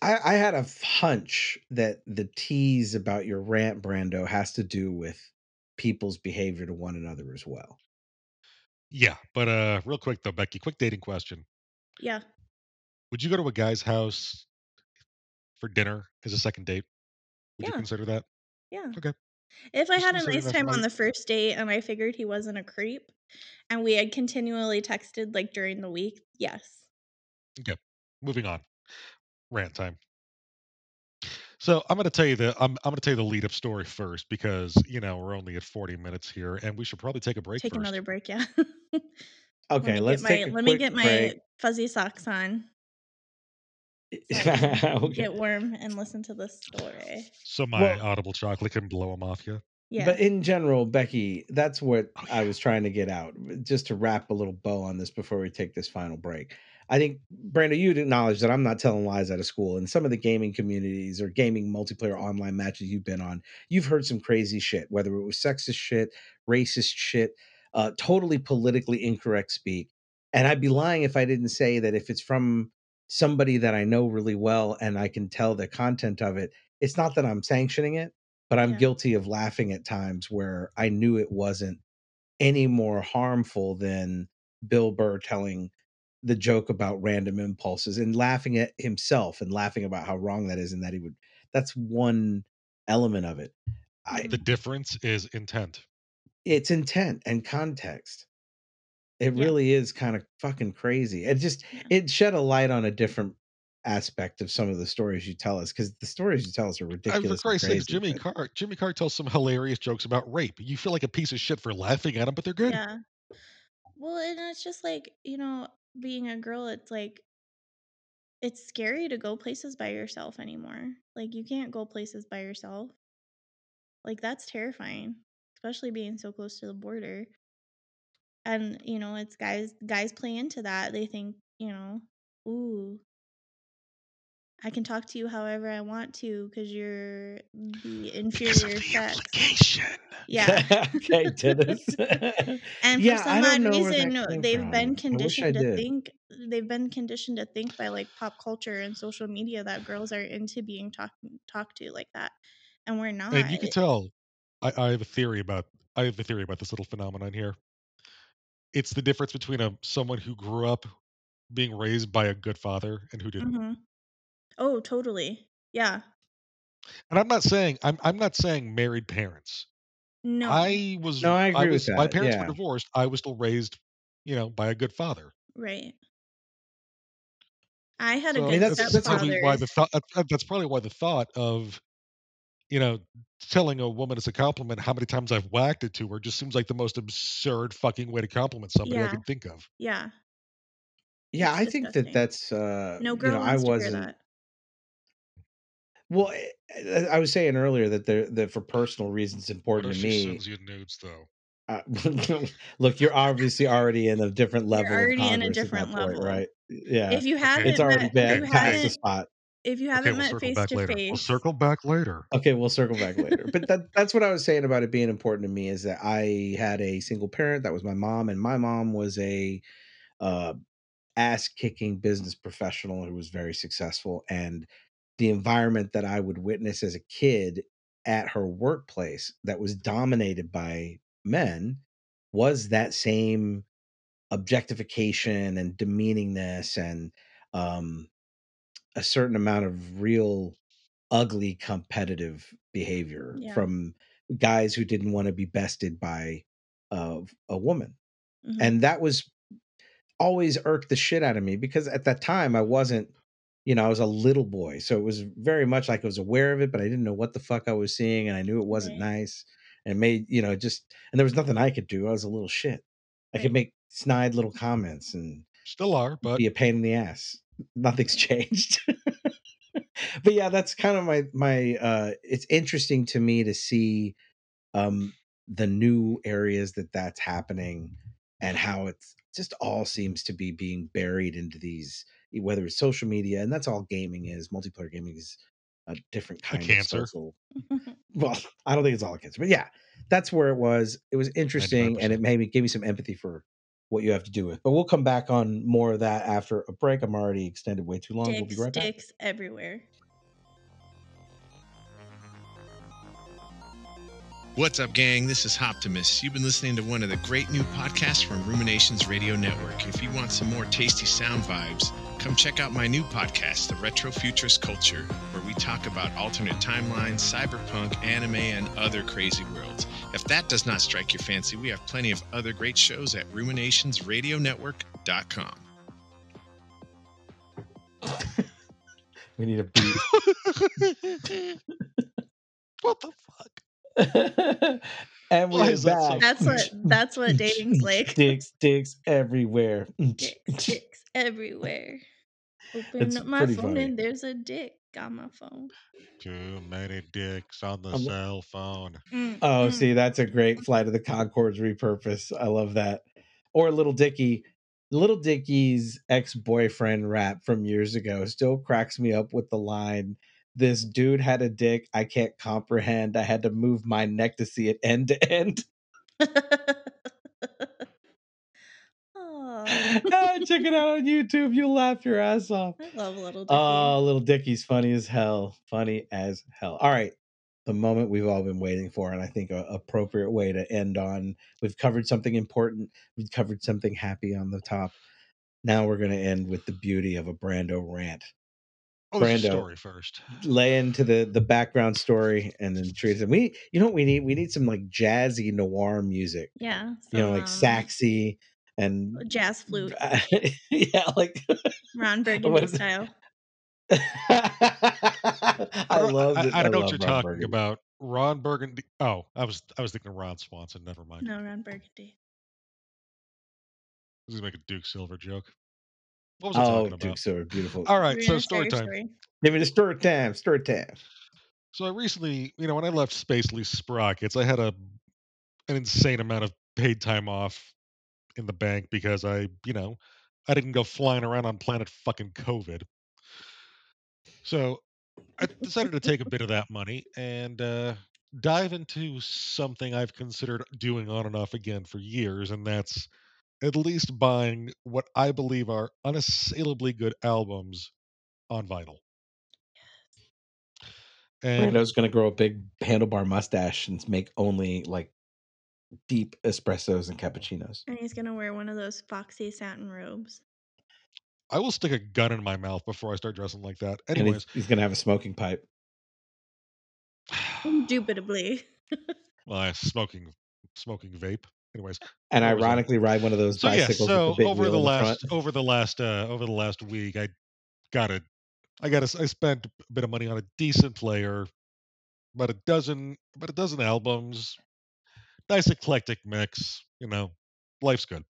I, I had a hunch that the tease about your rant, Brando, has to do with people's behavior to one another as well. Yeah, but uh, real quick though, Becky, quick dating question: Yeah. Would you go to a guy's house for dinner as a second date? Would you Yeah. consider that? Yeah. Okay. If I Just had a nice time on the first date and I figured he wasn't a creep and we had continually texted like during the week, yes. Yep. Moving on. Rant time. So I'm going to tell you the I'm I'm going to tell you the lead up story first because you know we're only at 40 minutes here and we should probably take a break Take first. another break, yeah. Okay, let let's me get my take let me get my break. fuzzy socks on, so okay. get warm and listen to the story. So my Well- audible chocolate can blow them off you. Yeah. But in general, Becky, that's what Oh, I was trying to get out. Just to wrap a little bow on this before we take this final break. I think, Brando, you'd acknowledge that I'm not telling lies out of school. And some of the gaming communities or gaming multiplayer online matches you've been on, you've heard some crazy shit, whether it was sexist shit, racist shit, uh, totally politically incorrect speak. And I'd be lying if I didn't say that if it's from somebody that I know really well and I can tell the content of it, it's not that I'm sanctioning it, but I'm Yeah. guilty of laughing at times where I knew it wasn't any more harmful than Bill Burr telling the joke about random impulses and laughing at himself and laughing about how wrong that is and that he would that's one element of it. I. The difference is intent. it's intent and context. It Yeah. really is kind of fucking crazy. It just Yeah. it shed a light on a different aspect of some of the stories you tell us because the stories you tell us are I, for ridiculous. and Christ's sakes, crazy, Jimmy but- Carr Jimmy Carr tells some hilarious jokes about rape. You feel like a piece of shit for laughing at them, but they're good. Yeah. Well, and it's just like, you know, being a girl, it's like it's scary to go places by yourself anymore. Like you can't go places by yourself. Like that's terrifying, especially being so close to the border. And, you know, it's guys guys play into that. They think, you know, ooh, I can talk to you however I want to because you're the Because of inferior the sex. implication. Yeah. okay, Dennis. And Yeah, for some odd reason, that no, came they've from. Been conditioned to did. think they've been conditioned to think by like pop culture and social media that girls are into being talked talked to like that, and we're not. And you can tell. I, I have a theory about I have a theory about this little phenomenon here. It's the difference between a someone who grew up being raised by a good father and who didn't. Mhm. Oh, totally. Yeah. And I'm not saying I'm I'm not saying married parents. No. I was No, I agree with was my that, parents yeah. were divorced. I was still raised, you know, by a good father. right. I had a So good that's- that's, that's probably stepfather. why the thought that- that's probably why the thought of you know telling a woman as a compliment how many times I've whacked it to her just seems like the most absurd fucking way to compliment somebody I Yeah. could think of. yeah. Yeah, It's I think that disgusting. that's uh No you girl know, I wants to hear wasn't that. Well eh, eh, I was saying earlier that there that for personal reasons important to me. sends you nudes though? Uh, look, you're obviously already in a different You're level of already in a congress at that different point, level. right? Yeah. If you haven't It's already met, been if you Okay, past the spot. if you haven't we'll met face back to later. We'll face, circle back later. Okay, we'll circle back later. But that that's what I was saying about it being important to me is that I had a single parent that was my mom, and my mom was a uh, ass kicking business professional who was very successful. And the environment that I would witness as a kid at her workplace that was dominated by men was that same objectification and demeaningness and um, a certain amount of real ugly competitive behavior Yeah. from guys who didn't want to be bested by uh, a woman Mhm. and that was always irked the shit out of me because at that time I wasn't, you know, I was a little boy, so it was very much like I was aware of it, but I didn't know what the fuck I was seeing, and I knew it wasn't Right. nice, and it made you know just and there was nothing I could do. I was a little shit. I could make snide little comments and Still are, but be a pain in the ass. Nothing's changed. but yeah, that's kind of my my. uh It's interesting to me to see um the new areas that that's happening and how it's just all seems to be being buried into these whether it's social media and that's all gaming is multiplayer gaming is a different A kind of cancer. social well i don't think it's all cancer but yeah that's where it was it was interesting and it 95%. made me gave me some empathy for what you have to do with but we'll come back on more of that after a break i'm already extended way too long we'll be right back dicks everywhere. What's up, gang? This is Optimus. You've been listening to one of the great new podcasts from Ruminations Radio Network. If you want some more tasty sound vibes, come check out my new podcast, The Retro Futurist Culture, where we talk about alternate timelines, cyberpunk, anime, and other crazy worlds. If that does not strike your fancy, we have plenty of other great shows at ruminationsradionetwork.com. we need a beat what the fuck? and we're is that so back That's what that's what dating's like. dicks dicks everywhere Dicks, dicks everywhere. Open It's up my pretty phone funny. and there's a dick on my phone. Too many dicks on the I'm- cell phone. Mm, Oh, mm. see, that's a great Flight of the Conchords repurpose. I love that. Or Little Dicky. Little Dicky's ex boyfriend rap from years ago still cracks me up with the line This dude had a dick I can't comprehend. I had to move my neck to see it end to end. Aw, Ah, Check it out on YouTube. You'll laugh your ass off. I love little Dicky. Oh, Little Dicky's funny as hell. Funny as hell. All right. The moment we've all been waiting for, and I think a appropriate way to end on. We've covered something important. We've covered something happy on the top. Now we're going to end with the beauty of a Brando rant. Oh, there's Brando. story first. Lay into the the background story, and then treat it. We, you know, what we need we need some like jazzy noir music. yeah, You know, like some, um, saxy and jazz flute, yeah, like Ron Burgundy What is it? style. I love I, it. I don't know what you're Ron talking Burgundy. about. Ron Burgundy. Oh, I was I was thinking of Ron Swanson. Never mind. No, Ron Burgundy. This is make a Duke Silver joke. What was I Oh, talking Duke? Silver, beautiful. All You right, were so story time. story. Give me the story time. Story time. So I recently, you know, when I left Space Lease Sprockets, I had a an insane amount of paid time off in the bank because I, you know, I didn't go flying around on planet fucking COVID. So I decided to take a bit of that money and uh, dive into something I've considered doing on and off again for years, and that's at least buying what I believe are unassailably good albums on vinyl. And Brando's gonna grow a big handlebar mustache and make only like deep espressos and cappuccinos. And he's gonna wear one of those foxy satin robes. I will stick a gun in my mouth before I start dressing like that. And Anyways, he's, he's gonna have a smoking pipe. Indubitably. well, I smoking smoking vape. Anyways, And Where was I? ironically, ride one of those so yeah, bicycles so with the big over wheel the in the last over the last uh over the last week, I got a I got a I spent a bit of money on a decent player, about a dozen about a dozen albums, nice eclectic mix. You know, life's good.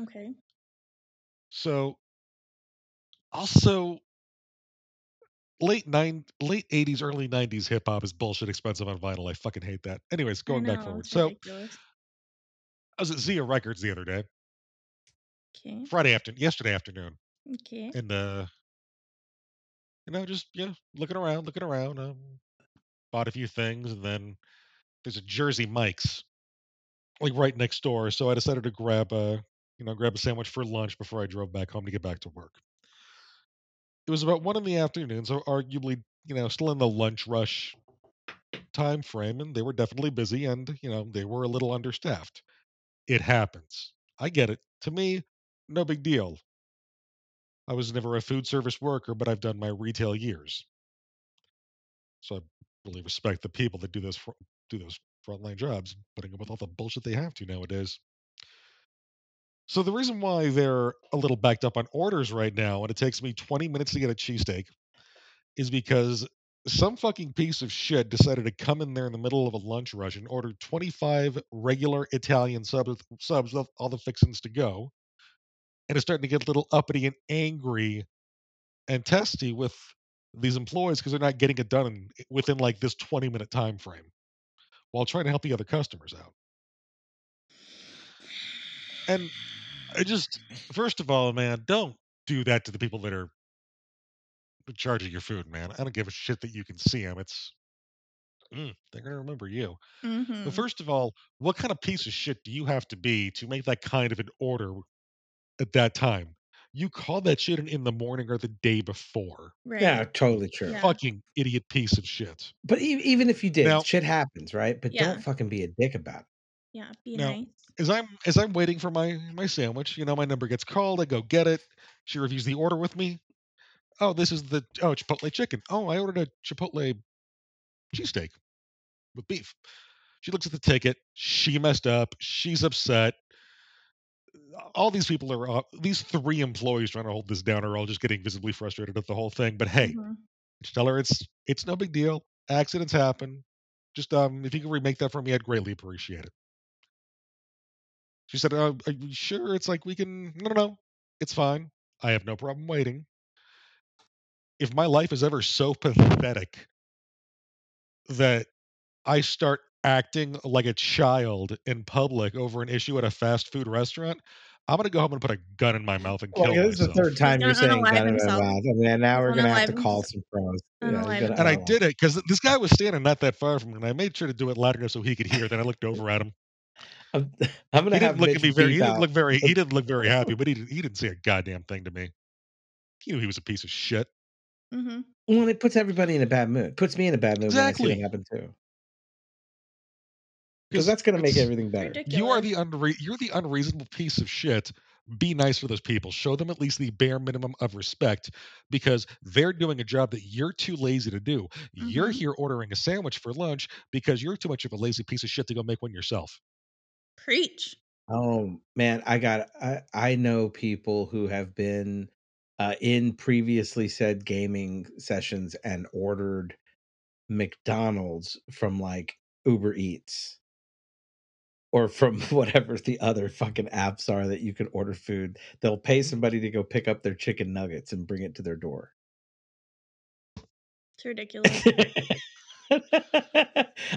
Okay. So also late nine late eighties, early nineties hip hop is bullshit expensive on vinyl. I fucking hate that. Anyways, going back forward. So ridiculous. I was at Zia Records the other day, Okay. Friday afternoon, yesterday afternoon, Okay. and uh, you know, just know, looking around, looking around. Um, bought a few things, and then there's a Jersey Mike's like right next door. So I decided to grab a you know grab a sandwich for lunch before I drove back home to get back to work. It was about one in the afternoon, so arguably you know still in the lunch rush time frame, and they were definitely busy, and you know they were a little understaffed. It happens. I get it. To me, no big deal. I was never a food service worker, but I've done my retail years. So I really respect the people that do those do those frontline jobs, putting up with all the bullshit they have to nowadays. So the reason why they're a little backed up on orders right now, and it takes me 20 minutes to get a cheesesteak, is because some fucking piece of shit decided to come in there in the middle of a lunch rush and order 25 regular Italian subs, subs with all the fixings to go, and is starting to get a little uppity and angry and testy with these employees because they're not getting it done within like this 20 minute time frame while trying to help the other customers out. And I just, first of all, man, don't do that to the people that are in charge of your food, man. I don't give a shit that you can see them. It's, mm, they're going to remember you. Mm-hmm. But first of all, what kind of piece of shit do you have to be to make that kind of an order at that time? You call that shit in, in the morning or the day before. right. Yeah, totally true. Yeah. Fucking idiot piece of shit. But e- even if you did, Now- shit happens, right? But Yeah. don't fucking be a dick about it. Yeah. Be No. nice. As I'm as I'm waiting for my my sandwich, you know, my number gets called. I go get it. She reviews the order with me. Oh, this is the oh Chipotle chicken. Oh, I ordered a Chipotle cheesesteak with beef. She looks at the ticket. She messed up. She's upset. All these people are uh, these three employees trying to hold this down are all just getting visibly frustrated at the whole thing. But hey, Mhm. just tell her it's it's no big deal. Accidents happen. Just um, if you can remake that for me, I'd greatly appreciate it. She said, uh, "Are you sure?" It's like we can. No, no, no. It's fine. I have no problem waiting. If my life is ever so pathetic that I start acting like a child in public over an issue at a fast food restaurant, I'm gonna go home and put a gun in my mouth and Well, kill yeah, this is the third time you're gonna saying unalive gun in my himself. mouth. I mean, now we're gonna gonna have to call himself. some pros. Unalive he's gonna And I did it because this guy was standing not that far from me, and I made sure to do it loud enough so he could hear. Then I looked over at him. I'm, I'm gonna He have didn't look Mitch at me very. He didn't look very. He didn't look very happy, but he didn't. He didn't say a goddamn thing to me. He knew he was a piece of shit. Mm-hmm. Well, it puts everybody in a bad mood. Puts me in a bad mood when I see Exactly. what happened too. 'Cause that's gonna make everything better. Ridiculous. You are the unre- You're the unreasonable piece of shit. Be nice to those people. Show them at least the bare minimum of respect because they're doing a job that you're too lazy to do. You're Mhm. here ordering a sandwich for lunch because you're too much of a lazy piece of shit to go make one yourself. Preach. Oh man, I got I I know people who have been uh, in previously said gaming sessions and ordered McDonald's from like Uber Eats or from whatever the other fucking apps are that you can order food. They'll pay mm-hmm. somebody to go pick up their chicken nuggets and bring it to their door. It's ridiculous.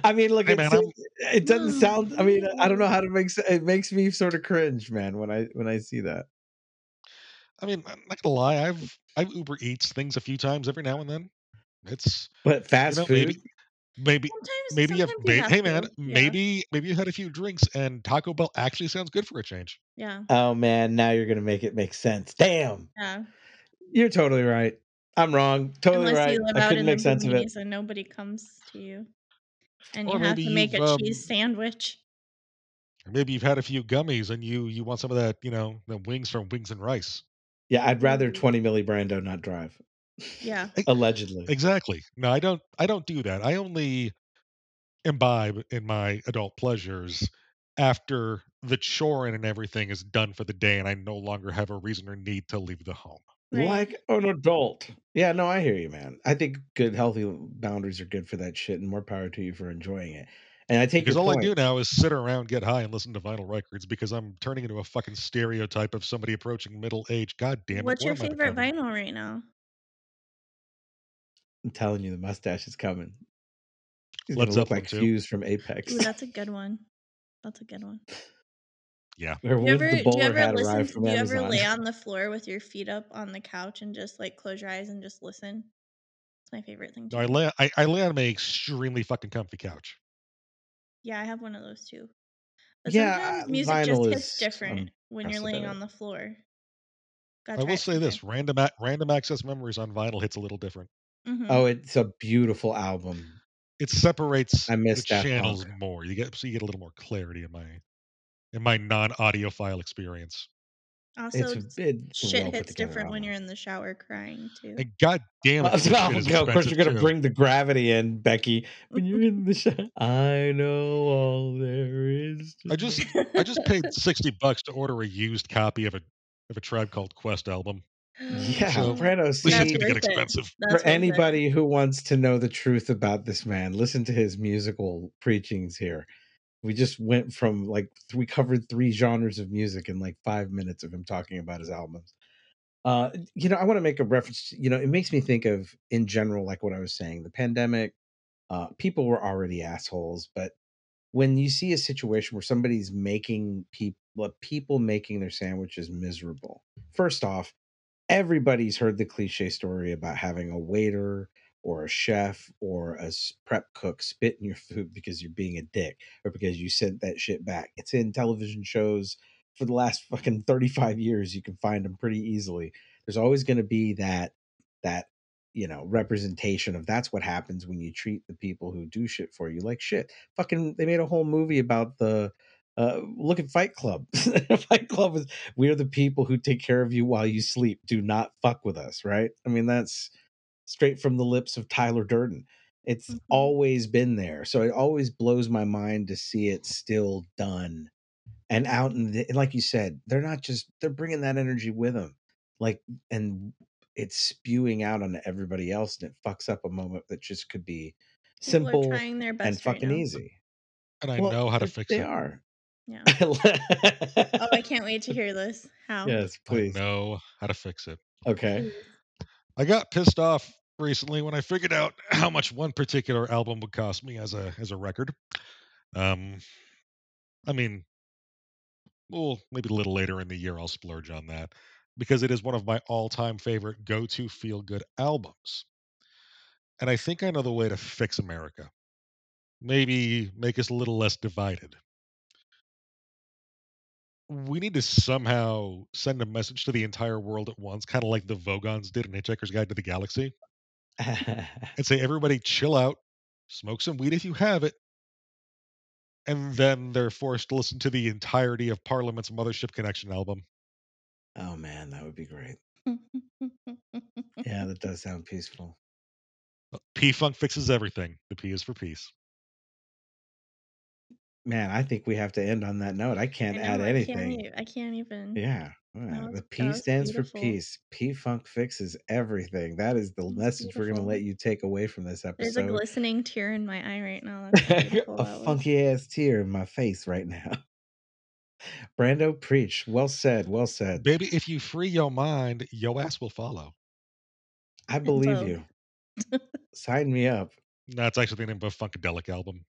I mean, look, Hey, man, it doesn't sound. I mean, I don't know how to make. It makes me sort of cringe, man, when I when I see that. I mean, I'm not gonna lie. I've I've Uber Eats things a few times every now and then. It's But fast know, food, maybe- maybe Sometimes, maybe you have, you have hey man, to. Yeah. maybe maybe you had a few drinks and Taco Bell actually sounds good for a change. Yeah. oh man, now you're gonna make it make sense. Damn, Yeah. you're totally right. I'm wrong. Totally Unless right. you live I out couldn't in make the sense of it. boonies and nobody comes to you, and Or you have to make a um, cheese sandwich. Or maybe you've had a few gummies and you you want some of that, you know, the wings from Wings and Rice. Yeah, I'd rather Mm. 20 milli Brando not drive. Yeah. Allegedly. Exactly. No, I don't I don't do that. I only imbibe in my adult pleasures after the choring and everything is done for the day and I no longer have a reason or need to leave the home. Right. Like an adult. Yeah, no, I hear you, man. I think good, healthy boundaries are good for that shit, and more power to you for enjoying it. And I take Because all point. I do now is sit around, get high, and listen to vinyl records because I'm turning into a fucking stereotype of somebody approaching middle age. God damn it. What's your favorite vinyl right now? I'm telling you, the mustache is coming. He's Led gonna look Zeppelin like. Fuse from Apex. Ooh, that's a good one. That's a good one. Yeah. or Do you ever, the do you ever hat listen? To, from do you ever lay on the floor with your feet up on the couch and just like close your eyes and just listen? It's my favorite thing to No, I lay I, I lay on my extremely fucking comfy couch. Yeah, I have one of those too. But Yeah, sometimes uh, music just vinyl hits is different when you're laying on the floor. Gotta I will say this: random random access memories on vinyl hits a little different. Mhm. Oh, it's a beautiful album. It separates I the miss channels more. You get so you get a little more clarity in my in my non audiophile experience. Also, It's it's- shit well hits different when you're in the shower crying too. And god damn it, is no, of course, you're gonna expensive, bring the gravity in, Becky. When you're in the shower, I know all there is. To I just. I just paid sixty bucks to order a used copy of a of a Tribe Called Quest album. Yeah, So, Brando. At least gonna get expensive. That's for anybody who wants to know the truth about this man, listen to his musical preachings here. We just went from like th- we covered three genres of music in like five minutes of him talking about his albums. Uh, you know, I want to make a reference. to- You know, it makes me think of in general, like what I was saying, the pandemic. Uh, people were already assholes, but when you see a situation where somebody's making people people making their sandwiches miserable, first off, everybody's heard the cliche story about having a waiter or a chef or a prep cook spit in your food because you're being a dick or because you sent that shit back. It's in television shows for the last fucking 35 years. You can find them pretty easily. There's always going to be that that you know representation of that's what happens when you treat the people who do shit for you like shit. Fucking they made a whole movie about the uh, look at Fight Club. Fight Club is we're the people who take care of you while you sleep. Do not fuck with us, right? I mean, that's straight from the lips of Tyler Durden. It's Mhm. always been there. So it always blows my mind to see it still done and out in the, and like you said, they're not just they're bringing that energy with them. Like and it's spewing out onto everybody else and it fucks up a moment that just could be People simple trying their best and fucking right easy. And I Well, know how to fix they it. are. Yeah. oh, I can't wait to hear this. How? Yes, please. I know how to fix it. Okay. I got pissed off recently when I figured out how much one particular album would cost me as a as a record. Um, I mean, well, maybe a little later in the year I'll splurge on that because it is one of my all-time favorite go-to feel-good albums. And I think I know the way to fix America. Maybe make us a little less divided. We need to somehow send a message to the entire world at once, kind of like the Vogons did in Hitchhiker's Guide to the Galaxy. and say, everybody chill out, smoke some weed if you have it. And then they're forced to listen to the entirety of Parliament's Mothership Connection album. oh man, that would be great. Yeah, that does sound peaceful. P Funk fixes everything. The P is for peace. Man, I think we have to end on that note. I I can't know, add I can't, anything. e- I can't even. Yeah. yeah, oh, That The P that was stands for beautiful. peace. P Funk fixes everything. That is the That's message we're going to beautiful. let you take away from this episode. There's a episode. glistening tear in my eye right now. That's how beautiful a that was. funky ass tear in my face right now. Brando, preach. Well said. Well said. Baby, if you free your mind, your ass will follow. I believe Vogue. you. Sign me up. That's actually the name of a Funkadelic album.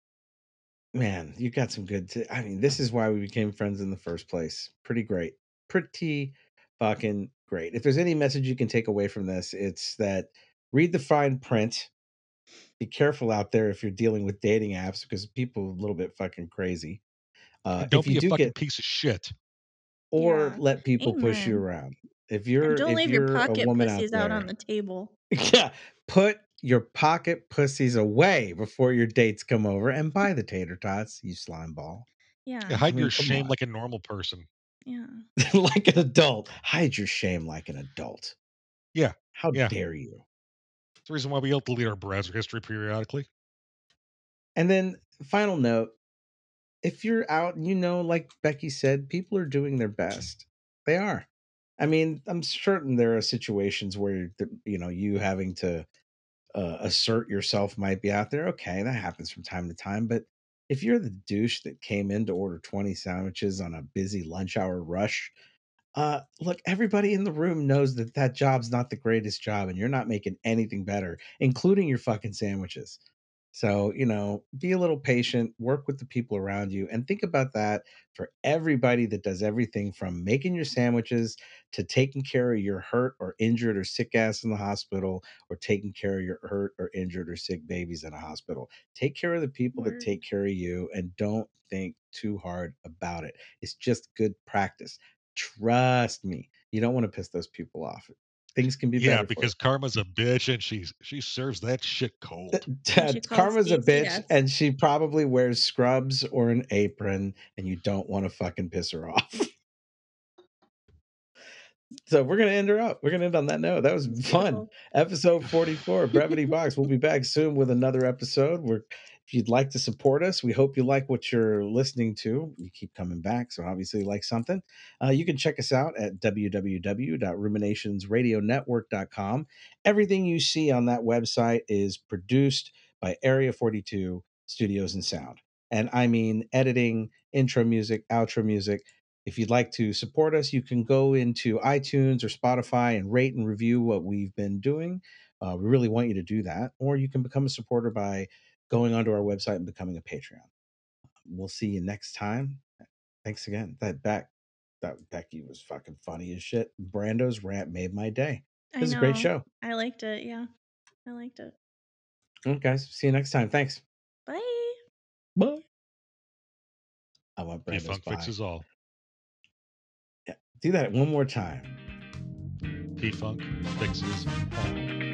Man, you got some good. T- I mean, this is why we became friends in the first place. Pretty great. Pretty fucking great. If there's any message you can take away from this, it's that read the fine print. Be careful out there if you're dealing with dating apps because people are a little bit fucking crazy. Uh, don't if be a do fucking get, piece of shit. or Yeah. let people push you around. If you're, And don't if leave you're your pocket woman out pussies there, out on the table. yeah, put your pocket pussies away before your dates come over and buy the tater tots, you slime ball. Yeah. Yeah, hide mean, your shame on. like a normal person. Yeah. like an adult. Hide your shame like an adult. Yeah, How yeah. dare you? It's the reason why we all delete our browser history periodically. And then, final note if you're out and you know, like Becky said, people are doing their best. They are. I mean, I'm certain there are situations where, you know, you having to uh, assert yourself might be out there. Okay, that happens from time to time. But if you're the douche that came in to order 20 sandwiches on a busy lunch hour rush, uh, look, everybody in the room knows that that job's not the greatest job and you're not making anything better, including your fucking sandwiches. So, you know, be a little patient, work with the people around you, and think about that for everybody that does everything from making your sandwiches to taking care of your hurt or injured or sick ass in the hospital or taking care of your hurt or injured or sick babies in a hospital. Take care of the people Word. that take care of you and don't think too hard about it. It's just good practice. Trust me, you don't want to piss those people off. Things can be Yeah, better. for because karma's a bitch and she's she serves that shit cold. Th- And uh, Ted, Karma's a bitch, Seagas. and she probably wears scrubs or an apron, and you don't want to fucking piss her off. So we're gonna end her up. We're gonna end on that note. That was fun. Episode 44, Brevity Box. We'll be back soon with another episode. We're if you'd like to support us, we hope you like what you're listening to. You keep coming back, so obviously you like something. Uh, you can check us out at www.ruminationsradionetwork.com. Everything you see on that website is produced by Area 42 Studios and Sound. And I mean editing, intro music, outro music. If you'd like to support us, you can go into iTunes or Spotify and rate and review what we've been doing. Uh, we really want you to do that. Or you can become a supporter by going onto our website and becoming a Patreon. We'll see you next time. Thanks again. That back that Becky was fucking funny as shit. Brando's rant made my day. I This is a great show. I liked it. Yeah, I liked it. All right, guys. See you next time. Thanks. Bye. Bye. I want Brando's P-Funk bye. fixes all. Yeah. Do that one more time. P Funk fixes all.